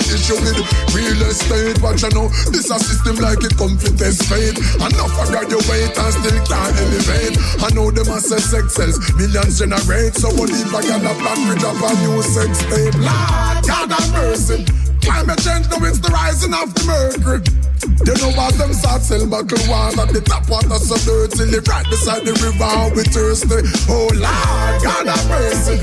Issue with real estate. Watch you know, this a system like it come fit test fate. Enough of graduate and still can't elevate. I know them a sex sells, millions generate. So what if I got a plan drop a new sex tape? Lord, God have mercy. Climate change, now it's the rising of the mercury. You know what them start sell buckle water, the tap water so dirty, live right beside the river, we thirsty. Oh Lord, God have mercy.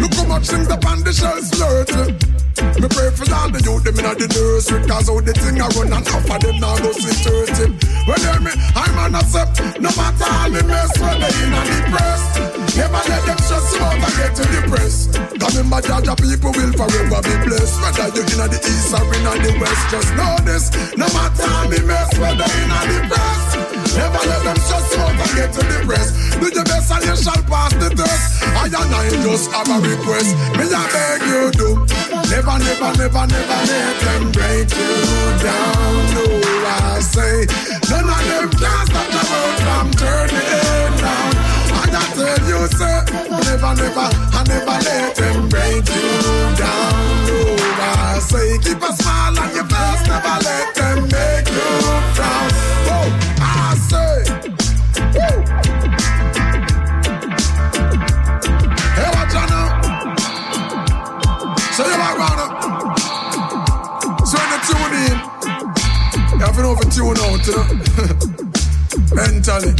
Look how much things up on the shelves flirting. Me pray for all the youth them inna the nursery Cause how the thing a run and half of them now go see dirty Well hear me, I'm on a step No matter how me mess when they inna the Cause remember Jah Jah people will forever be blessed. Whether you inna the east or inna the west Just know this. No matter how me mess when they inna the press Never let them you out and get to the press Do your best and you shall pass the test. I and I just have a request. Me I beg you do. Never, never, never, never let them break you down. No, I say, none of them can stop the world from turning. Tell you, say, never, never, I never let them break you down. I say, keep a smile on your face, never let them make you frown. Oh, I say, woo. Hey, watch out now. So you are gonna So you tune in You have know if you tune out you know? Mentally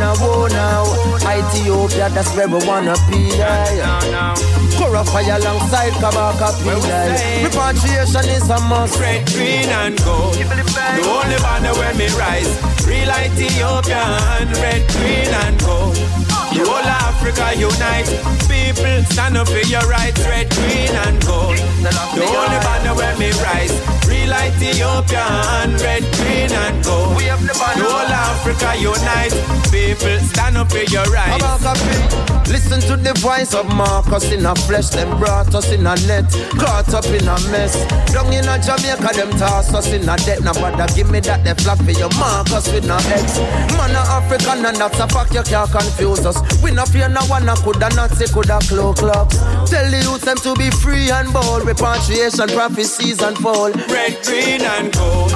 Oh, no, no, oh, no. Ethiopia, that's where we wanna be. Yeah, fire alongside Kabaka P. Yeah. Repatriation is a must. Red, green, and gold. The only banner when me rise. Real Ethiopian, red, green, and gold. The whole Africa unite. People stand up for your rights, red, green, and gold. The only banner when me rise. Real Ethiopian, red, green, and gold. The whole Africa unite. People stand up for your rights. Listen to the voice of Marcus in a flesh. Them brought us in a net, caught up in a mess. Down in a Jamaica, them toss us in a debt. Now, brother, give me that, they flap for your Marcus with no X. Man, a African, and that's a fact you can't confuse us. We no fear no one, I coulda not say coulda cloak clubs. Tell the youth them to be free and bold. Repatriation, prophecies and fall. Red, green, and gold.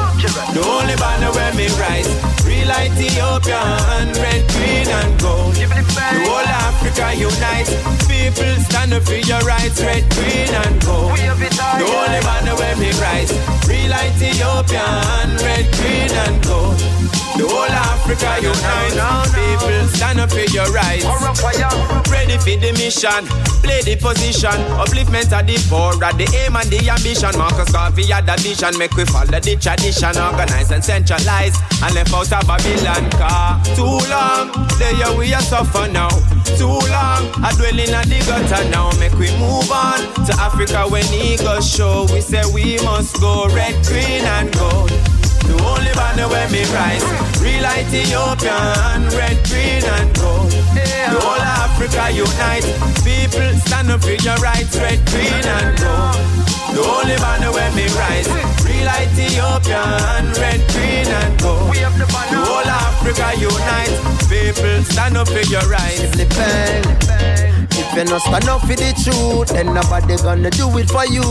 The only banner where me rise. Real Ethiopian, red, green, and gold. The whole Africa unite. People stand up for your rights, red, green, and gold. The only banner where me rise. Real Ethiopian, red, green, and gold. The whole Africa unite. People stand up for your rights. Ready for the mission, play the position. Upliftment of the poor, at the aim and the ambition. Marcus Garvey had the vision, make we follow the tradition, organize and centralize, and left out of Babylon. Car too long, there we are suffer now. Too long, I dwell in a the gutter now. Make we move on to Africa when eagles show. We say we must go red, green, and gold. The only banner where me rise. Real Ethiopian, red, green, and gold. The whole Africa unite. People stand up for your rights, red, green, and gold. The only banner when me rise. Real Ethiopian, red, green, and gold. The whole Africa unite. People stand up for your rights. If you not stand up for the truth, then nobody gonna do it for you.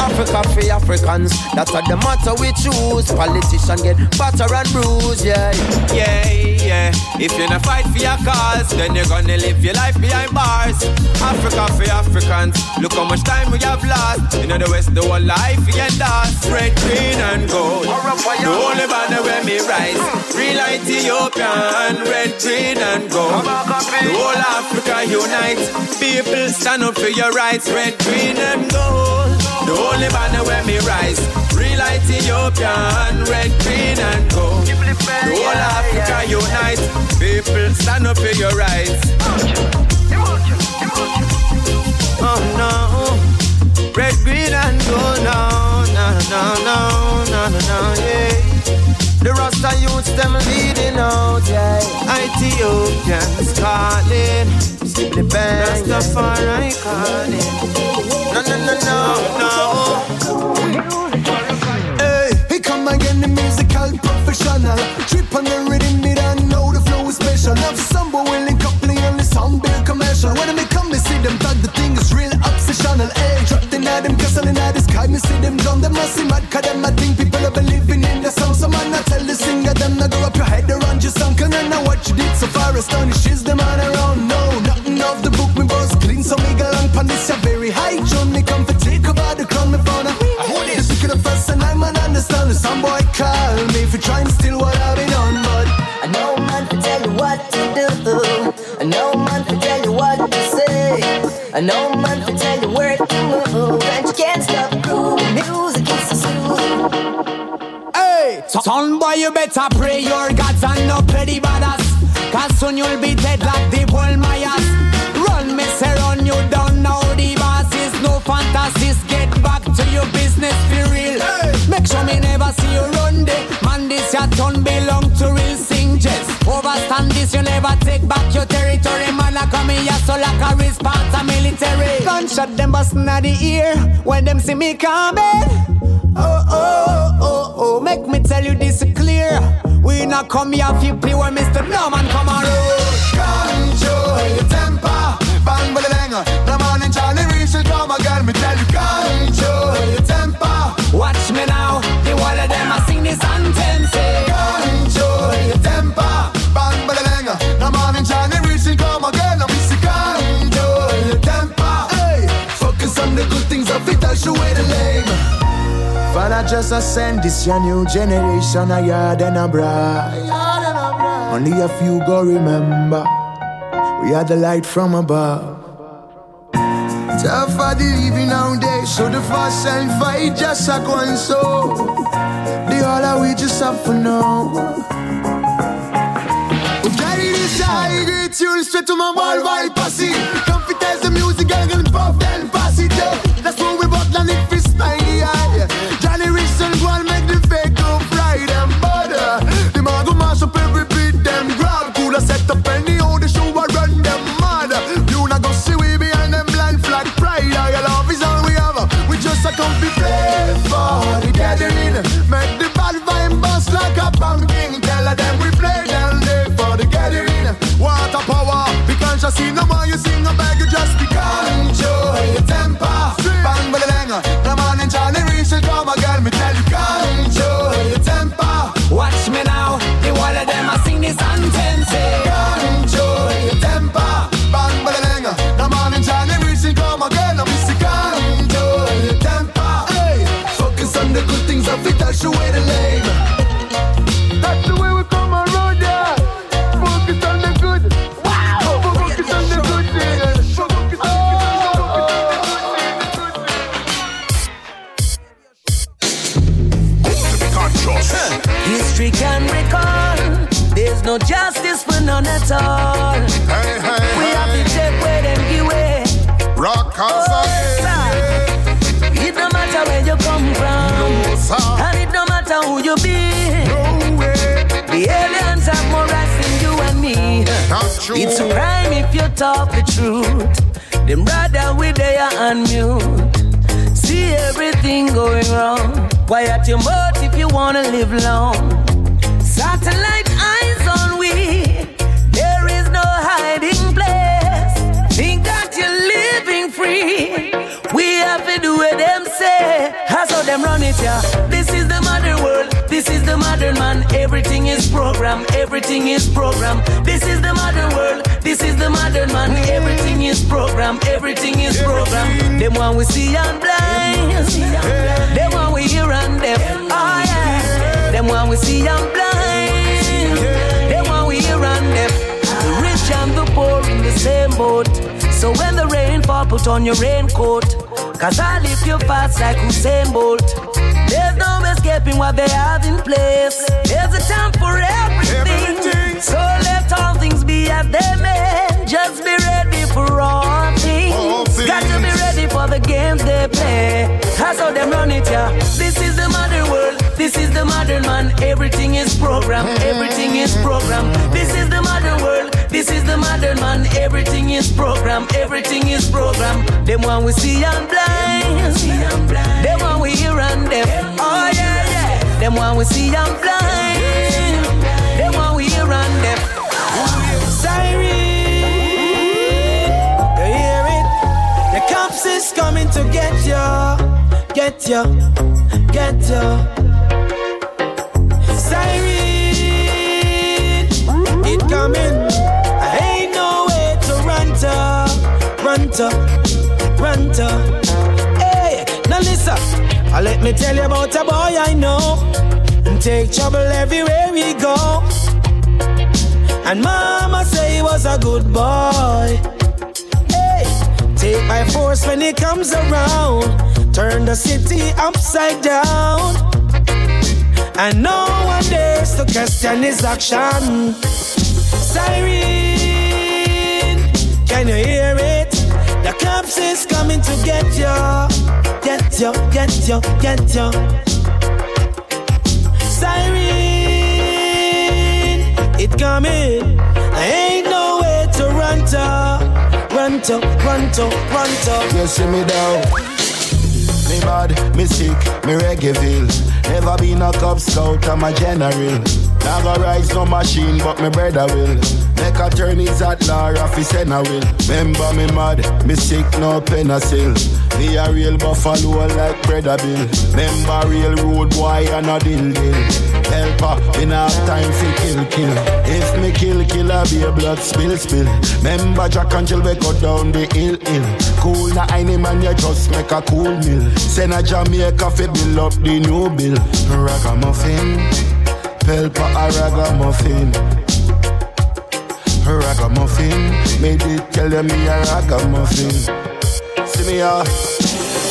Africa for Africans, that's what the matter we choose. Politician get batter and bruise, yeah. Yeah, yeah. If you not fight for your cause, then you're gonna live your life behind bars. Africa for Africans, look how much time we have lost. You know the West, the whole life we end us. Red, green, and gold. The only banner where me rise. Real Ethiopian, red, green, and gold. The whole Africa unite. People stand up for your rights, red, green, and gold. The only banner where me rise. Real Ethiopian, red, green, and gold. The whole Africa unite. People stand up for your rights. Oh no. Red, green, and gold. No, no, no, no, no, no, no, yeah. The Rasta youths them leading out, yeah. Ethiopians calling. Simply bang. Rastafari calling. No, no, no, no, no. Hey, here come again the musical professional. Trip on the rhythm, me don't know the flow is special. Love samba will link up play on the sound bill commercial. When I come, me see them tag the thing is real obsessional. Hey, drop the night, them castle in the sky. Me see them drum, them must see mad, cause them I think people are believing in the song. So man, I tell the singer, them not go up your head around your song. Can I know what you did so far astonishes them on around. No, nothing call me for trying to steal what I've been on, but I know man to tell you what to do. I know man to tell you what to say. I know man to tell you where to move. And you can't stop grooving. Music is so smooth. Hey, son boy, you better pray your gods and play the badass. Cause soon you'll be dead like the whole Mayas. Run, me run you down now. The boss is no fantasies. Get back to your business, for real. Make sure me never this, you never take back your territory. Man, I come here so like a response a military. Gunshot them busting at the ear when them see me coming. Oh, oh, oh, oh, make me tell you this clear. We not come here for pure Mr. Norman come on road. Control your temper. Bang, bang, bang. The man in Charlie Reese will come again. Me tell you, just a send this your new generation a yard and a bride. Only a few go remember. We are the light from above. Tough for the living nowadays, so the fast and fight just a go so. The all that we just have for now. High grade tune straight to my posse. Come fit as the music, girl, gonna pop then pass gathering. History can recall. There's no justice for none at all. Hey, hey, we have hey. to take where them give way. Rock Oh, sir. It no matter where you come from, and it no matter who you be. The aliens have more rights than you and me. That's true. It's a crime if you talk the truth. Them rather we there and mute. See everything going wrong. Quiet your mouth if you wanna live long. Satellite eyes on we. There is no hiding place. Think that you're living free. We have to do what them say. How them run it, yeah. This is the modern world. This is the modern man. Everything is program. Everything is program. This is the modern world. This is the modern man. Everything is program. Everything is program. Them one we see and blind. Them one we hear and deaf. Oh yeah. Them one we see and blind. Them one we hear and deaf. The rich and the poor in the same boat. So when the rain fall, put on your raincoat. Cause I lift you fast like Usain Bolt. There's no escaping what they have in place. There's a time for everything. So let all things be as they may. Just be ready for all things. Got to be ready for the games they play. That's how them run it, yeah. This is the modern world. This is the modern man. Everything is programmed. Mm-hmm. Everything is programmed. This is the modern world. This is the modern man. Everything is program. Everything is program. Them one we see and blind. Them one we hear and deaf. Oh yeah, yeah. Them one we see and blind. Them one we hear and deaf. Siren, you hear it? The cops is coming to get you, get you, get you. Siren, it coming. Run to. Hey, now listen. I let me tell you about a boy I know. And take trouble everywhere we go. And mama say he was a good boy. Hey, take by force when he comes around. Turn the city upside down. And no one dares to question his action. Siren, can you hear it? The cops is coming to get you. Get you, get you, get you. Siren, it coming. I ain't no way to run to, run to, run to, run to. You see me down. Me bad, me sick, me reggaeville. Never been a Cub Scout, I'm a general. Now go rise no machine, but me brother will. Make a turn is at law, office and I will. Remember me mad, me sick, no penicil. Me a real buffalo like brother Bill. Remember real road boy and a dill dill. Helper, in have time for kill kill. If me kill kill, I be a blood spill spill. Remember Jack and Jill we go down the hill hill. Cool na any man, you just make a cool meal. Send a Jamaica fi build up the new bill. Ragamuffin, Pelpa a ragamuffin. Ragamuffin, made it tell you me a ragamuffin. See me ah.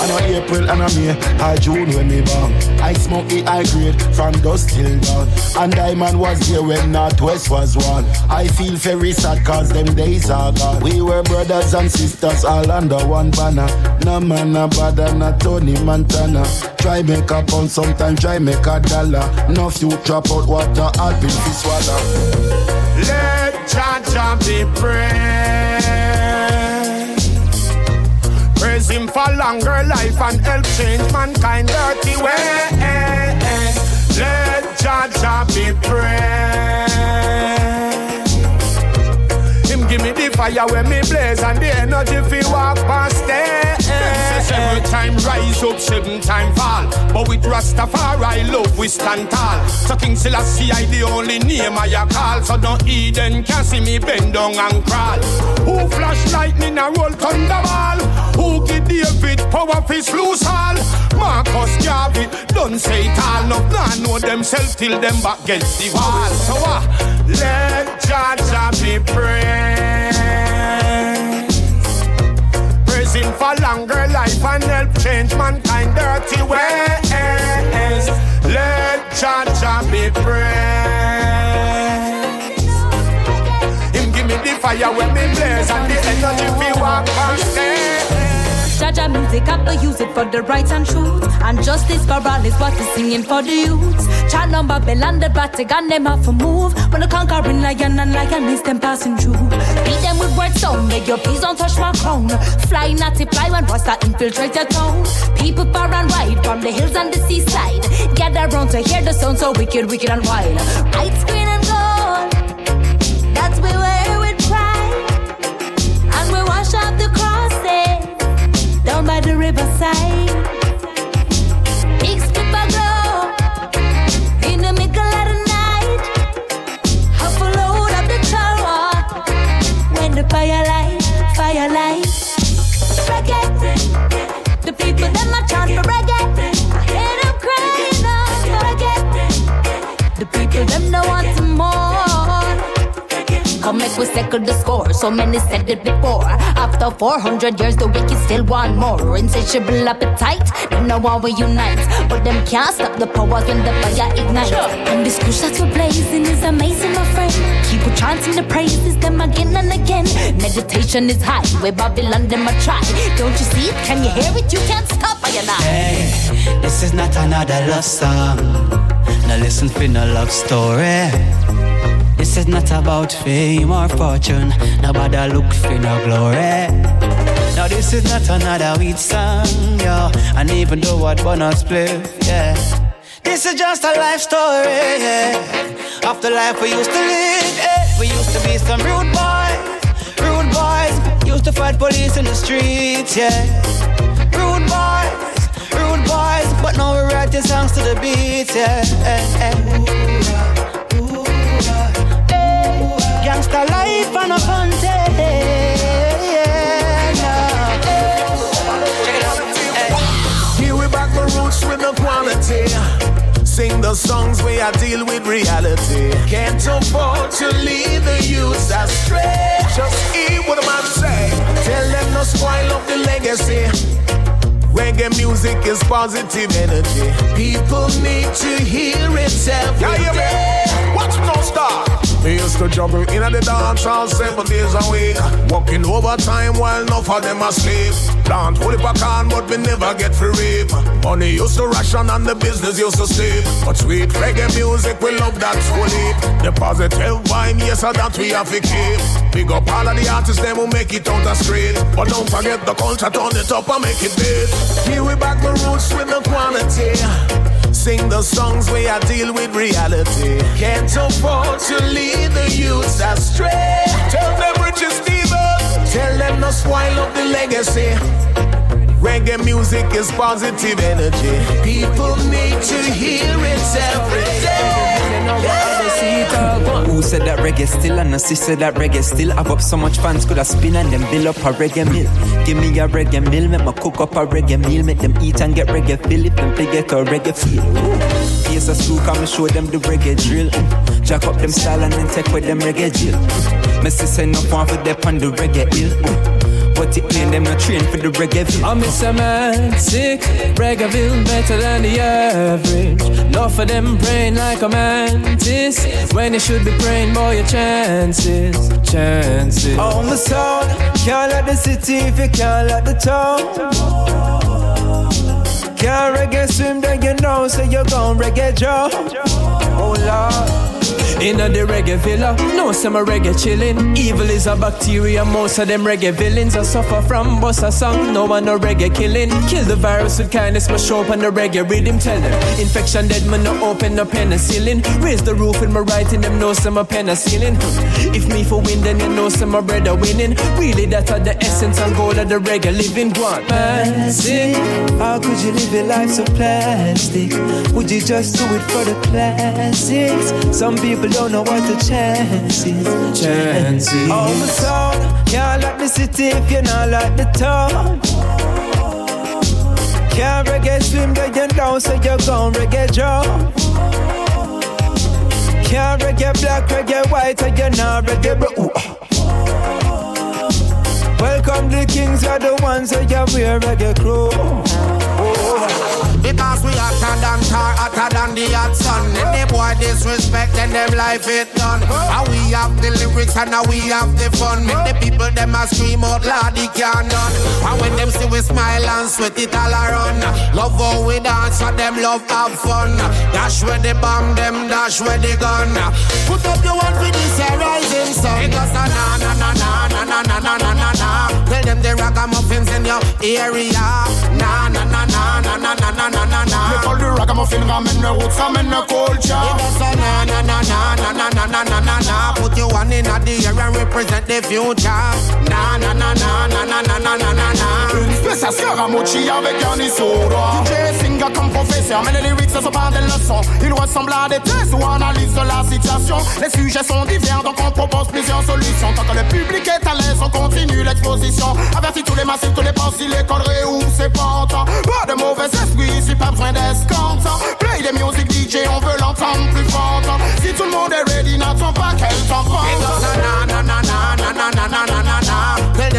I know April and I May, I June when me born. I smoke the high grade from dusk till dawn. And Diamond was here when Northwest was one. I feel very sad cause them days are gone. We were brothers and sisters all under one banner. No man a bother, not Tony Montana. Try make a pound, sometimes try make a dollar. No drop out water, I'll be swallow. Let Jah Jah be praised. Praise Him for longer life and help change mankind dirty ways. Let Jah Jah be praised. Fire when me blaze and the energy fi walk past it. Seven time rise up, seven time fall. But with Rastafari love we stand tall. So King Selassie I the only name I call. So no Eden can see me bend down and crawl. Who flash lightning and roll thunderball? Who give David power fi loose all? Marcus Garvey don't say it all. No plan know themselves till them back against the wall. So uh, let Jah be praised. Him for longer life and help change mankind dirty ways. Let Jah Jah be praised. Him give me the fire when me blaze and the energy we walk past it. Jah Jah music, have to use it for the right and truth. And justice for all is what we're singing for the youths. Bell and the Vatican, them have to move. When the conquering lion and lioness, them passing through. Beat them with words sound, make your please don't touch my crown. Fly, natty, fly when Rasta infiltrate your town. People far and wide from the hills and the seaside. Gather round to hear the sound so wicked, wicked and wild. Lights, green and the middle of the night, half a load up the tower. When the firelight, firelight. Reggae, the people them a chant for reggae. Crying for reggae. The people them Come make we settle the score. So many said it before. After 400 years, the wicked still want more. Insatiable appetite, they know how we unite. But them can't stop the powers when the fire ignites. And this kush that we're blazing is amazing, my friend. Keep on chanting the praises, them again and again. Meditation is high, where Babylon them a try. Don't you see it? Can you hear it? You can't stop, I and I. Hey, this is not another love song. Now listen for no love story. This is not about fame or fortune. Nobody look for no glory. Now this is not another weed song, yo. And even though what bonus play, yeah. This is just a life story, yeah. Of the life we used to live, yeah. We used to be some rude boys, rude boys. Used to fight police in the streets, yeah. Rude boys, rude boys. But now we're writing songs to the beat, yeah. Gangsta life and a fun Here we back the roots with the quality. Sing the songs where I deal with reality. Can't afford to lead the youth astray. Just hear what a man say. Tell them no spoil up the legacy. Reggae music is positive energy. People need to hear it every day. Watch me no stop. We used to juggle in at the dance hall seven days a week. Working overtime while enough of them asleep. Plant holy pecan, but we never get free reap. Money used to ration and the business used to sleep. But sweet reggae music, we love that fully. The positive vibe, yes, that we have to keep. Big up all of the artists, them who make it out the street. But don't forget the culture, turn it up and make it big. Here we back the roots with the quality. Sing the songs where I deal with reality. Can't afford to lead the youths astray. Tell them Richard Stevens. Tell them no spoil up the legacy. Reggae music is positive energy. People need to hear it every day. Who said that reggae still and she said that reggae still I've up so much fans could have spin and them build up a reggae meal Give me a reggae meal, make me cook up a reggae meal Make them eat and get reggae feel if them play get a reggae feel Ooh. Piece of school come and show them the reggae drill. Jack up them style and then take with them reggae drill Mm. Me say no one for them on the reggae hill Mm. But it plain them not train for the reggae I'm Mr. Man, sick, Reggaeville better than the average. Enough for them praying like a mantis. When you should be praying, boy, your chances, chances. Oh my soul, can't let the city if you can't let the town. Can't reggae swim, then you know, so you're gon' reggae Joe. Oh Lord. In the reggae villa, no some a reggae chillin'. Evil is a bacteria, most of them reggae villains are suffer from boss a song. No one no reggae killing. Kill the virus with kindness, but show up on the reggae rhythm. Tell them infection dead, man no open no penicillin. Raise the roof in my writing, them know some a penicillin. If me for win, then you know some a bread are winning. Really, that are the essence and goal of the reggae living. Go on, Plastic, how could you live your life so plastic? Would you just do it for the classics? Some people don't know what the chance chances. Chances. Oh my soul, can't like the city if you're not like the town. Can't reggae swim, get you down, so you're gon' reggae jump. Can't reggae black, reggae white, and you're not reggae bro. Ooh. Welcome the kings are the ones that you wear reggae clothes. Because we hotter than tar, hotter than the hot sun. Any boy disrespect, then them life it done. And we have the lyrics and now we have the fun. Make the people them a scream out loud, they can't done. And when them see we smile and sweat it all around. Love how we dance and them love have fun. Dash where the bomb, them dash where the gun. Put up your one for this here rising sun. Because na na na na na na na na na na na. Tell them the ragamuffins in your area. Na na na na na na na na na na na. Me call the ragamuffin ramen, the roots ramen, the culture. Because na na na na na na na na na na. Put your one in the air and represent the future. Na na na na na na na na na na. Une spéciale Scarra Mucci avec Yaniss Odua. DJ Comme professeur, mais les lyrics ce sont pas des leçons. Ils ressemblent à des tests ou analyse de la situation. Les sujets sont divers, donc on propose plusieurs solutions. Tant que le public est à l'aise, on continue l'exposition. Avertis tous les massifs, tous les pensées, si l'école réouvre ses portes. Pas de mauvais esprit, ici pas besoin d'escompte. Play des music DJ, on veut l'entendre plus forte. Si tout le monde est ready, n'attends pas qu'elle t'emporte.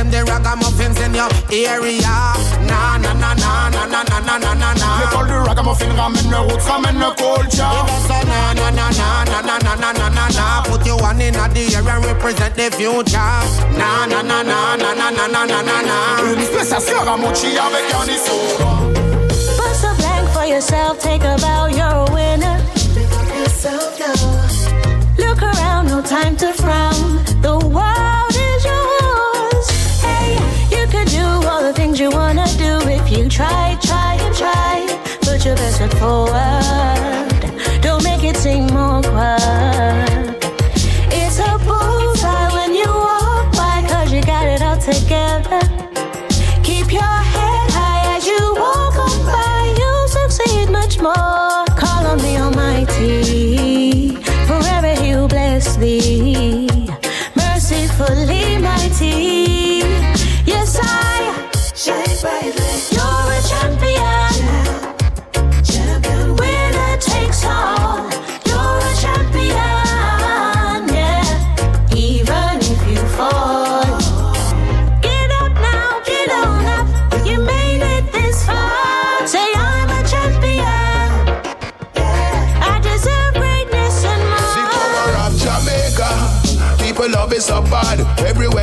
Them the ragamuffins in your area. Na na na na na na na na na na na. L'école du ragamuffin ramène le roots, ramène le culture. Na na na na na na na na na na na. Put your one in the air and represent the future. Na na na na na na na na na na na. Une spéciale Scarra Mucci avec Yaniss Odua. Bust a blank for yourself, take a bow, you're a winner. Look around, no time to frown. The world Forward. Don't make it seem awkward. It's a bullseye when you walk by, cause you got it all together. Keep your head high as you walk on by. You'll succeed much more. Call on the Almighty. Forever He'll bless thee. Mercifully mighty. Yes, I shine brightly.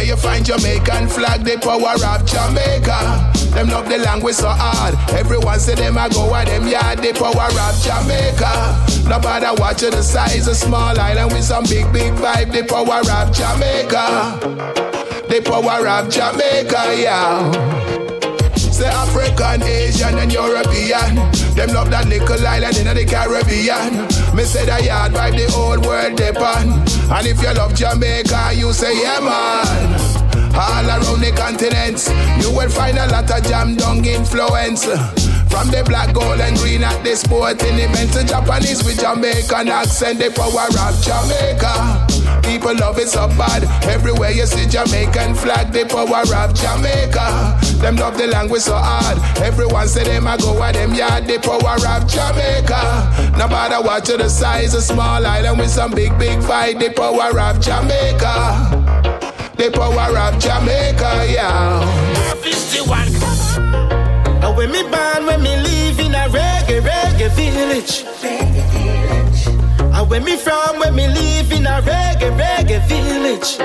You find Jamaican flag, the power of Jamaica. Them love the language so hard. Everyone say them I go at them yard, the power of Jamaica. Nobody watching the size, a small island with some big, big vibe, the power of Jamaica. The power of Jamaica, yeah. Say African, Asian, and European. Them love that little island in the Caribbean. Me say the yard vibe the whole world depend. And if you love Jamaica, you say yeah man. All around the continent, you will find a lot of jam dung influence. From the black, gold, and green at the sporting event to Japanese with Jamaican accent, the power of Jamaica. People love it so bad. Everywhere you see Jamaican flag, the power of Jamaica. Them love the language so hard. Everyone say them I go at them yard, the power of Jamaica. No matter what to the size, a small island with some big, big fight, the power of Jamaica. The power of Jamaica, yeah. 51. And when me born, when me live in a reggae, reggae village. And when me from, where me live in a reggae, reggae village.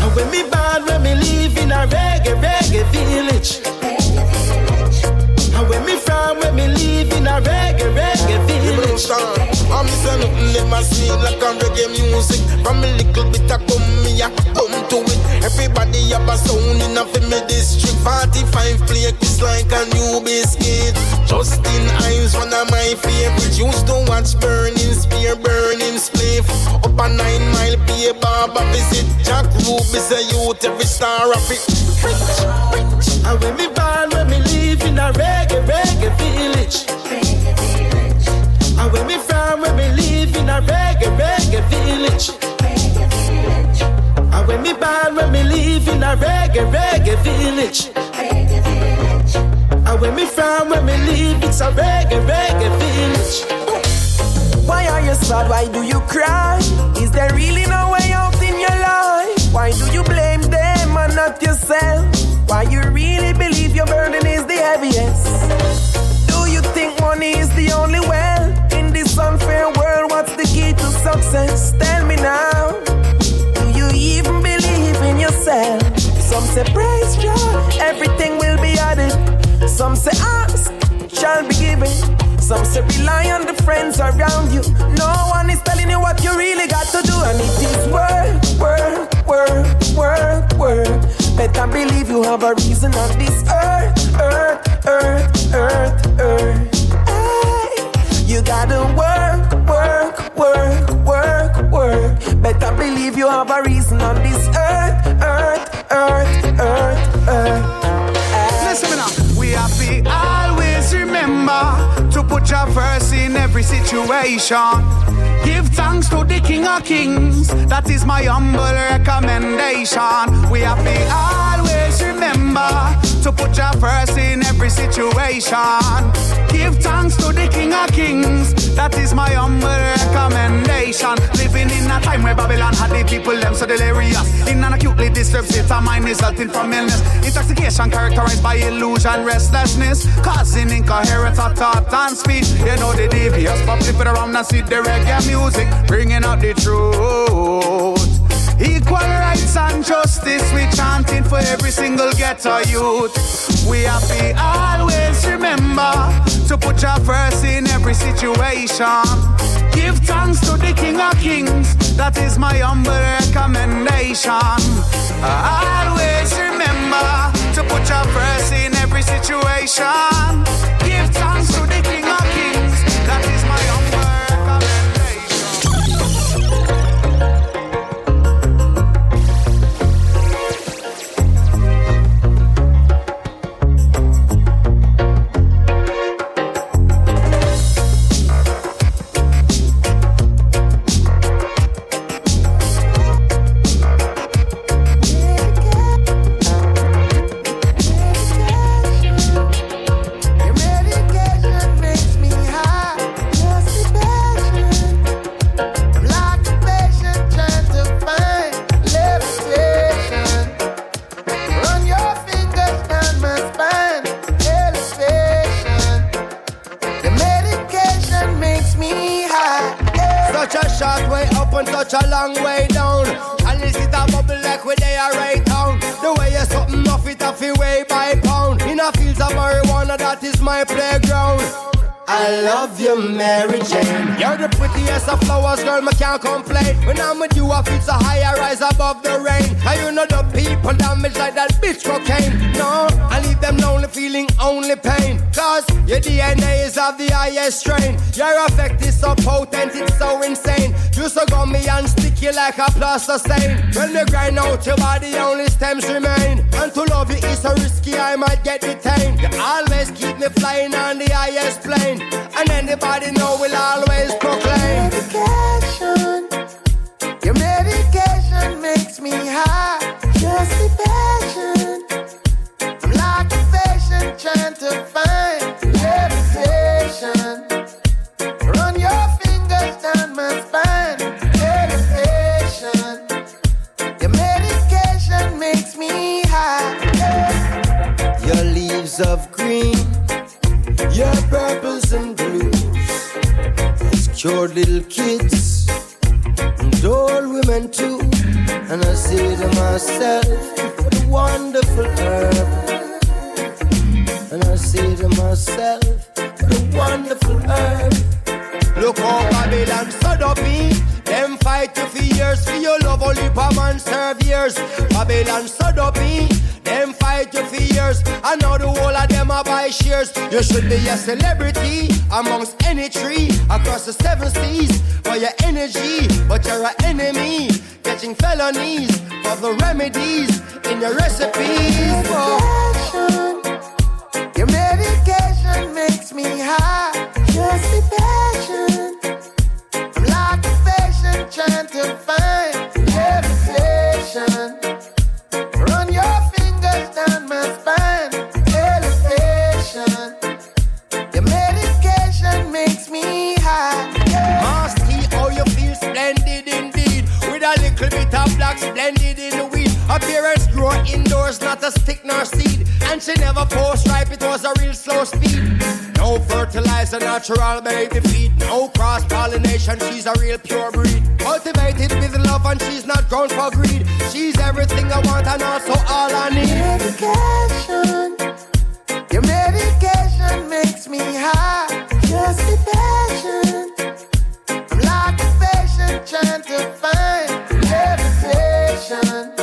And when me born, when me live in a reggae, reggae village. And when me from, when me live in a reggae, reggae village. I'm saying nothing never seen like a reggae music. From a little bit of come me a come to it. Everybody have a sound in a me district. 45 play this like a new biscuit. Justin Hinds, one of my favorites. Used to watch Burning Spear, Burning Spliff. Up a nine mile pay barber visit. Jack Ruby say youth every star of it. And when me born, when me live in a reggae, reggae village. When me from, when me live in a reggae, reggae village. And when me born, when me live in a reggae, reggae village. And when me from, when me live, it's a reggae, reggae village. Why are you sad? Why do you cry? Is there really no way out in your life? Why do you blame them and not yourself? Why you really believe your burden is the heaviest? success? Tell me now. Do you even believe in yourself? Some say praise God, everything will be added. Some say ask, shall be given. Some say rely on the friends around you. No one is telling you what you really got to do, and it is work, work, work, work, work. Better believe you have a reason on this earth, earth, earth, earth, earth. Hey, you gotta work, work, work Better believe you have a reason on this earth, earth, earth, earth, earth. Listen me now. We have to always remember to put your first in every situation. Give thanks to the King of Kings. That is my humble recommendation. We have to always remember to put your first in every situation. Give thanks to the King of Kings. That is my humble recommendation. Living in a time where Babylon had the people them so delirious. In an acutely disturbed state of mind resulting from illness. Intoxication characterized by illusion, restlessness, causing incoherence of thought and speech. You know the devious, but flip it around and see the reggae music, bringing out the truth. Equal rights and justice, we chanting for every single ghetto youth. We have to always remember to put your first in every situation. Give thanks to the King of Kings, that is my humble recommendation. Always remember to put your first in every situation. Give When you, are feel so high, I rise above the rain. And you know the people damage like that bitch cocaine. No, I leave them lonely, feeling only pain. Cause your DNA is of the highest strain. Your effect is so potent, it's so insane. You so gummy and sticky like a plaster stain. When you grind out your body, only stems remain. And to love you is so risky, I might get detained. You always keep me flying on the highest plane. And anybody know will always proclaim. Purples and blues. Has cured little kids and old women too. And I say to myself, what a wonderful herb. And I say to myself, what a wonderful herb. Look how Babylon stood up me. Them fight you for years for your love, only a man serve years. Babylon me. Them fight you for years. I know the whole of them are buy shares. You should be a celebrity amongst any tree across the seven seas for your energy, but you're an enemy. Catching felonies for the remedies in your recipes. Medication. Your medication makes me high. Just the passion. Trying to find indoors, not a stick nor seed. And she never post ripe, it was a real slow speed. No fertilizer, natural baby feed. No cross pollination, she's a real pure breed. Cultivated with love, and she's not grown for greed. She's everything I want and also all I need. Medication. Your medication makes me high. Just be patient. I'm like a patient trying to find levitation.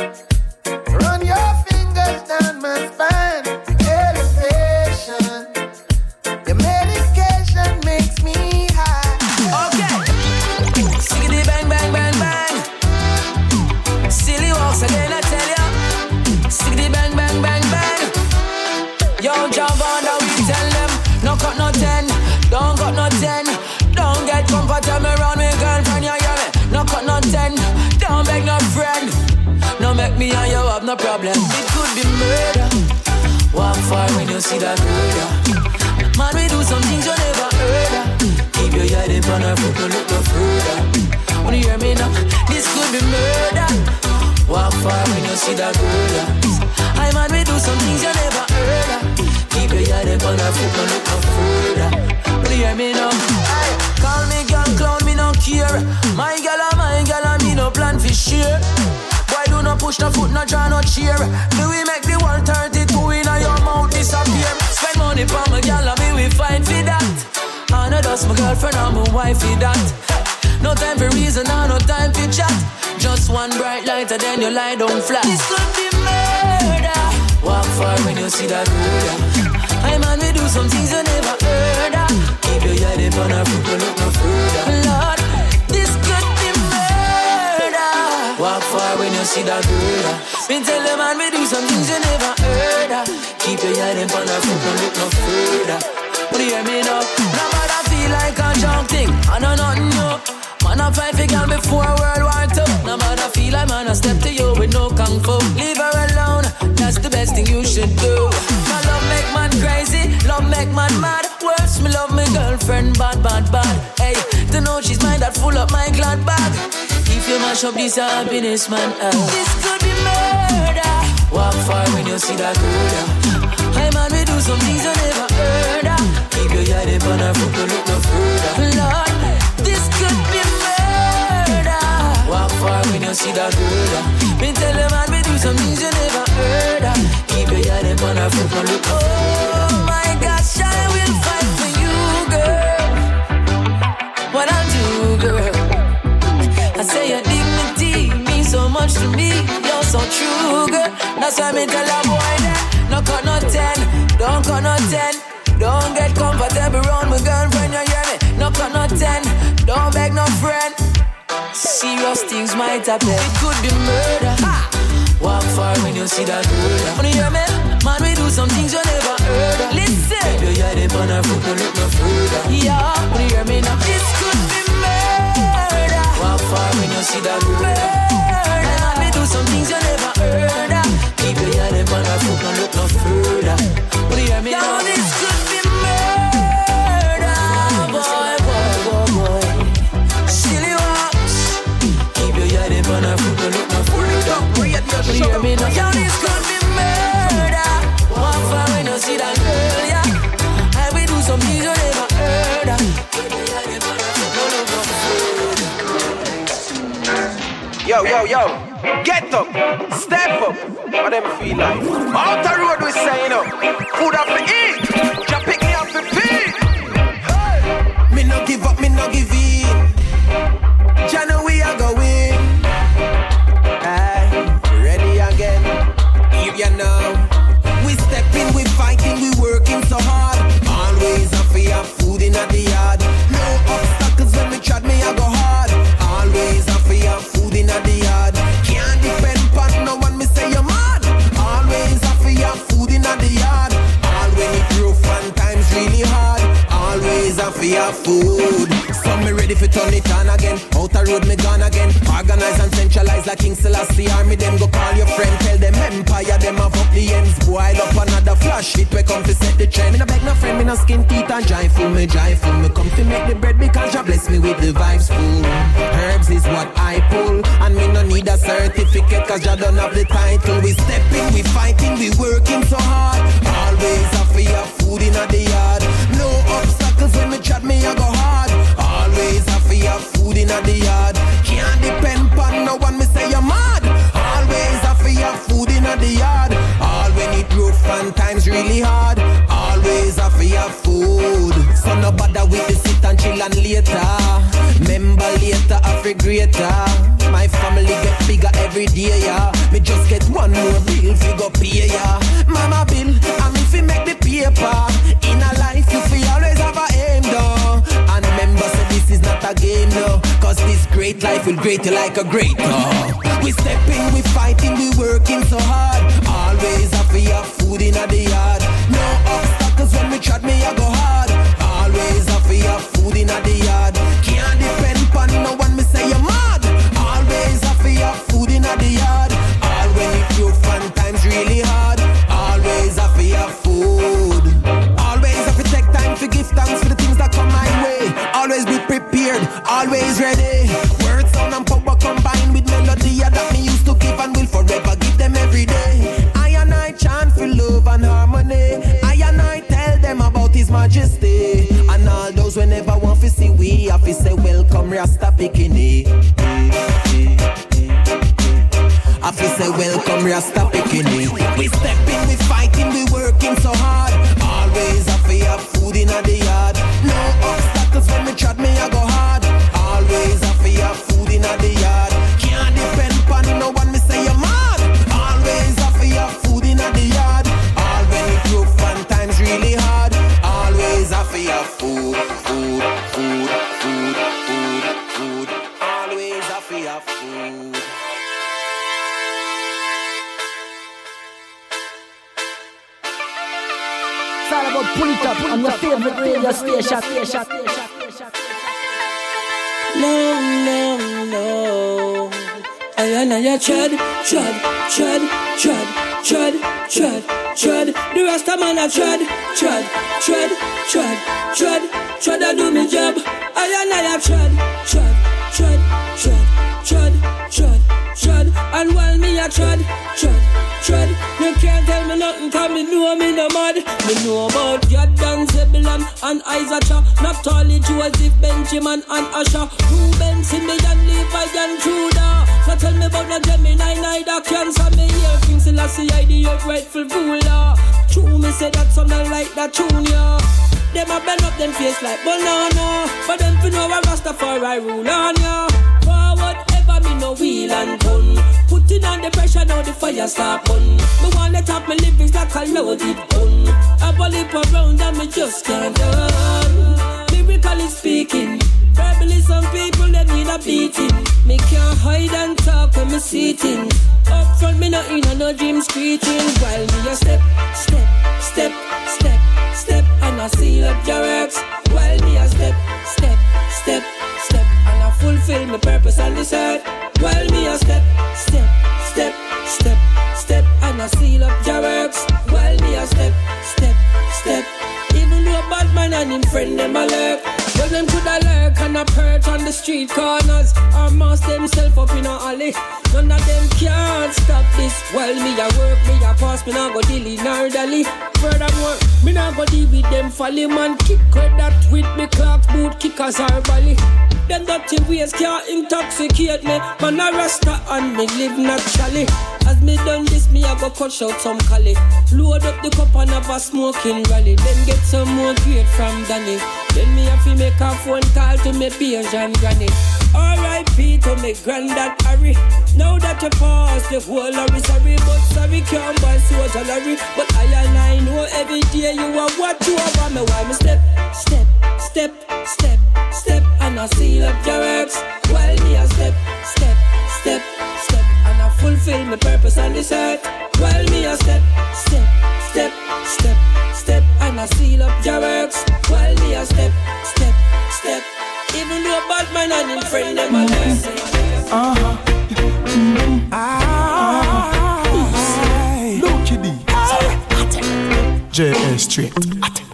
Problem. It could be murder. Walk far when you see that murder. Man, we do some things you never heard. Keep your head in front of foot, no look no further. When you hear me now, this could be murder. Walk far when you see that girl. I man, we do some things you never heard. Keep your head in front of foot, no look no further. When you hear me now, Aye, call me girl, clown, me no care. My girl, my girl, and me no plan for share. Push the foot, no draw no cheer? Do we make the 132 in your mouth disappear? Spend money for my girl, and me we fight for that. I know that's my girlfriend, I'm a wife for that. No time for reason, I no time for chat. Just one bright light, and then you lie down flat. This could be murder. Walk far when you see that murder. I man, we do some things you never heard of. Keep your head front of foot, no look no further. See that murder. Uh. Me tell the man we do some things you never heard of. Keep your head in front of foot, no look no further. When you hear me now, no matter feel like a junk thing, I know nothing new. Man, I fight for girl before World War II. No matter feel like man, I step to you with no kung fu. Leave her alone, that's the best thing you should do. My love make man crazy, love make man mad. Worse, me love my girlfriend bad, bad, bad. Hey, to know she's mine that full up my glad bag. If you mash up this happiness, man, uh, this could be murder. Walk far when you see that girl. Hey man, we do some things you never heard of. Keep your head why me tell a boy that no cut no ten, don't cut no ten. Don't get comfortable around my girlfriend, you hear me? No cut no ten, don't beg no friend. Serious things might happen. It could be murder. Ha! Walk far when you see that murder. When you hear me? Man, we do some things you never heard of. Listen. Baby, you head in front of foot, no look no further. Yeah, when you hear me now? This could be murder. Walk far when you see that murder. Man, we do some things you never heard of. Keep your head in front of foot, no look no further. When you hear me now? This could be murder. Boy, boy, boy, boy. Silly walks. Keep your head in front of foot, no look no further. When you hear me now? Yo, this could be murder. Walk far when you see that girl, yeah. And we do some things you never heard of. Keep your head in front of foot, no look no further. Yo, yo, yo, get up, step up, what them feel like? Out the road we saying up, food up to eat, food. So me ready for turn it on again. Outer road me gone again. Organize and centralize like King Selassie Army. Them go call your friend, tell them empire. Them have up the ends. Boil up another flash. It we come to set the trend. Me no beg no friend, me no skin teeth and joyful. Me joyful. Me come to make the bread because you bless me with the vibes full. Herbs is what I pull. And me no need a certificate cause you don't have the title. We stepping, we fighting, we working so hard. Always a fear food in the yard. No Cause when me chat me I go hard. Always have to your food in the yard. Can't depend on no one me say you're mad. Always have to your food in the yard. All when it rough and times really hard. Always have to your food. So no bother with the sit and chill and later. Member later after greater. My family get bigger every day, yeah. Me just get one more bill, figure pay, yeah. Mama bill, I'm if we make the paper. Great life will grate you like a great dog. We stepping, we fighting, we working so hard. Always to have food in the yard. No obstacles when we trod me, I go hard. Always to have food in the yard. Can't depend on no one, me say you're mad. Always to have food in the yard. All when it rough and times really hard. Always to have food. Always to take time to give thanks for the things that come my way. Always be prepared, always ready. Majesty. And all those who never want to see we have to say welcome Rasta Bikini. I feel say welcome Rasta Bikini. We stepping, we fighting, station. No, no, no. I and I tread, tread, tread, tread, tread, tread, tread. The rest of man I tread, tread, tread, tread, tread, tread. I do me job. I and I tread, tread, tread, tread, tread, tread, tread. And while me I tread, tread, tread. You can't tell me nothing 'cause me know me no mad. Me know about Jordan, Zebulon and Isaac. Naphtali, Joseph, Benjamin and Asher. Reuben, Simeon, Levi and Judah. Now tell me about the Gemini, neither cancer. Me hear King Selassie, I the rightful ruler. True, me say that something like that tune, yeah. Them a bend up them face like banana. But them fi know a Rastafari rule on ya. Me no wheel and gun. Putting on the pressure now the fire start burn. Me want let up my livings like a loaded gun. I believe around and me just can't done. Lyrically speaking. Verbally some people they need a beating. Me can't hide and talk when me see things. Up front me not in no dream screeching. While me a step, step, step, step, step, and I seal up your works. While me a step, step, step, fulfill my purpose on this earth. While me a step, step, step, step, step, and I seal up your works. While me a step, step, step. Even though a bad man and him friend them a lurk. Well, them coulda lurk and a perch on the street corners or mask themself up in a alley. None of them can't stop this. Well, me a work, me a pass, me nah go dilly nor dally. Furthermore, me nah go deal with them folly man. Kick with that with me clocks, boot kickers or bally. Them dirty ways can't intoxicate me. Man a rasta and me live naturally. As me done this, me a go cut out some cali. Load up the cup and have a smoking rally. Then get some more grade from Danny. Then me have to make a phone call to me peers and granny. R.I.P. to me granddad Harry. Now that you pass the whole Larry, sorry, but sorry can't buy soldier Larry. But I and I know every day you are what you are. Me why me step, step, step, step, step, and I seal up your works. While me a step, step, step, step, and I fulfill my purpose on this earth. While me a step, step, step, step, step, and I seal up your works. While me a step, step, step. Even though a bad man and him friend them a left. Uh-huh. Look at JS Street.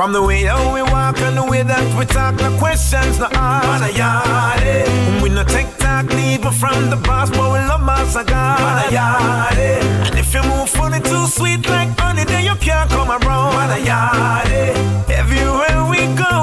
From the way how we walk and the way that we talk, no questions, no ask. Yardie. We no take talk, leave from the boss, but we love. Man, a yardie. And if you move funny too sweet like honey, then you can't come around. Man, a yardie. Everywhere we go,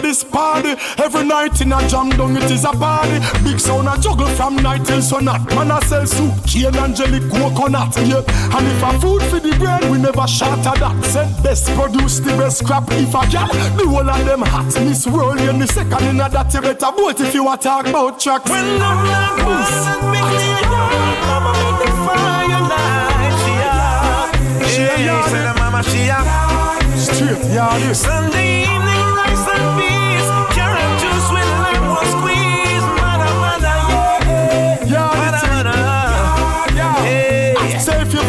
this party. Every night in a jam down it is a party. Big sound a juggle from night till sunat. Man a sell soup, and jelly coconut. Yeah. And if a food for the brain, we never shatter that. Said best produce the best crap. If I can, the whole of them hot. Miss World in the second in a that you better vote if you to talk about tracks. When I'm not Mama make the fire light. She a, she a, she a, mama she a. Straight, yeah, Sunday evening, rice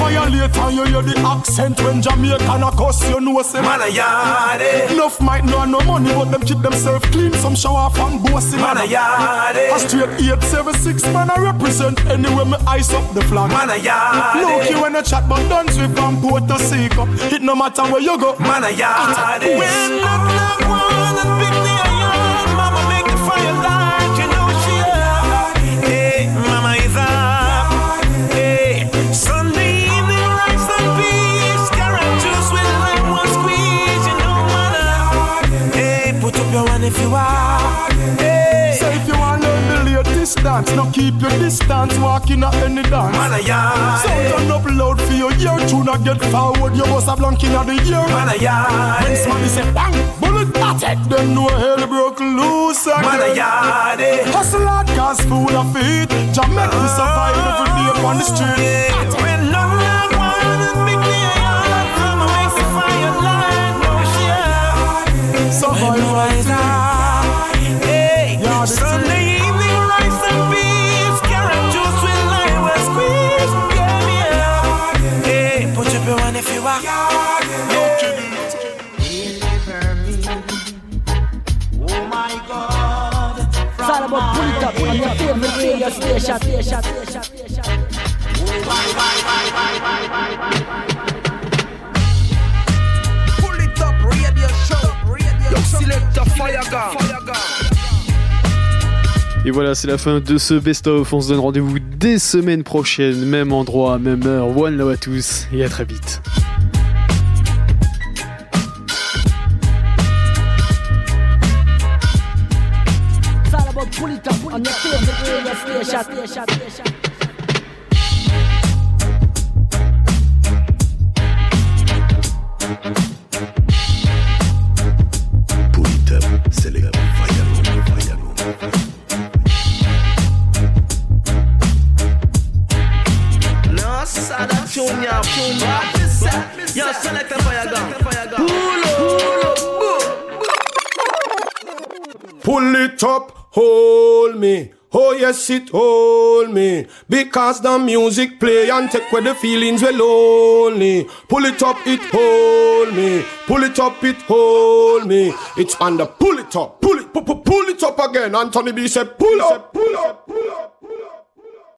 violate and you hear the accent when Jamaican a cuss, you know say Man a yard, eh. Enough might know no money, but them keep themselves clean. Some show off and bossy. Man a yard, eh. A straight eight seven six man I represent anywhere me ice up the flag. Man a yard, Look you when you chat, but don't sweep from port to Seco. It no matter where you go. Man a yard, eh. When knock knock one if you are. Hey. Say if you want to learn the latest dance, now keep your distance, walking at any dance. Man a yard, Sound eh. turn up loud for your ear, tune a get forward, you must have long of the year. Man a yard, When somebody say bang, bullet batted, then know hell broke loose again. Man a yard, eh. Hustle hard, cause food a feed. Jamaica we survive every day on the street. When favorite radio station. station, station, station. Pull it up, radio show. Radio Yo, select a fire gun. Et voilà, c'est la fin de ce best-of. On se donne rendez-vous dès semaine prochaine, même endroit, même heure. One love à tous et à très vite. On your favorite radio station. station, station. C'est les No, sada tune ya, tune ya. Yo, select a fire gun. Pull up, Pull it up, hold me. Oh yes, it hold me. Because the music play and take away the feelings we lonely. Pull it up, it hold me. Pull it up, it hold me. It's under pull it up, pull it, pu- pu- pull it up again. Anthony B said, pull up, pull up, pull up.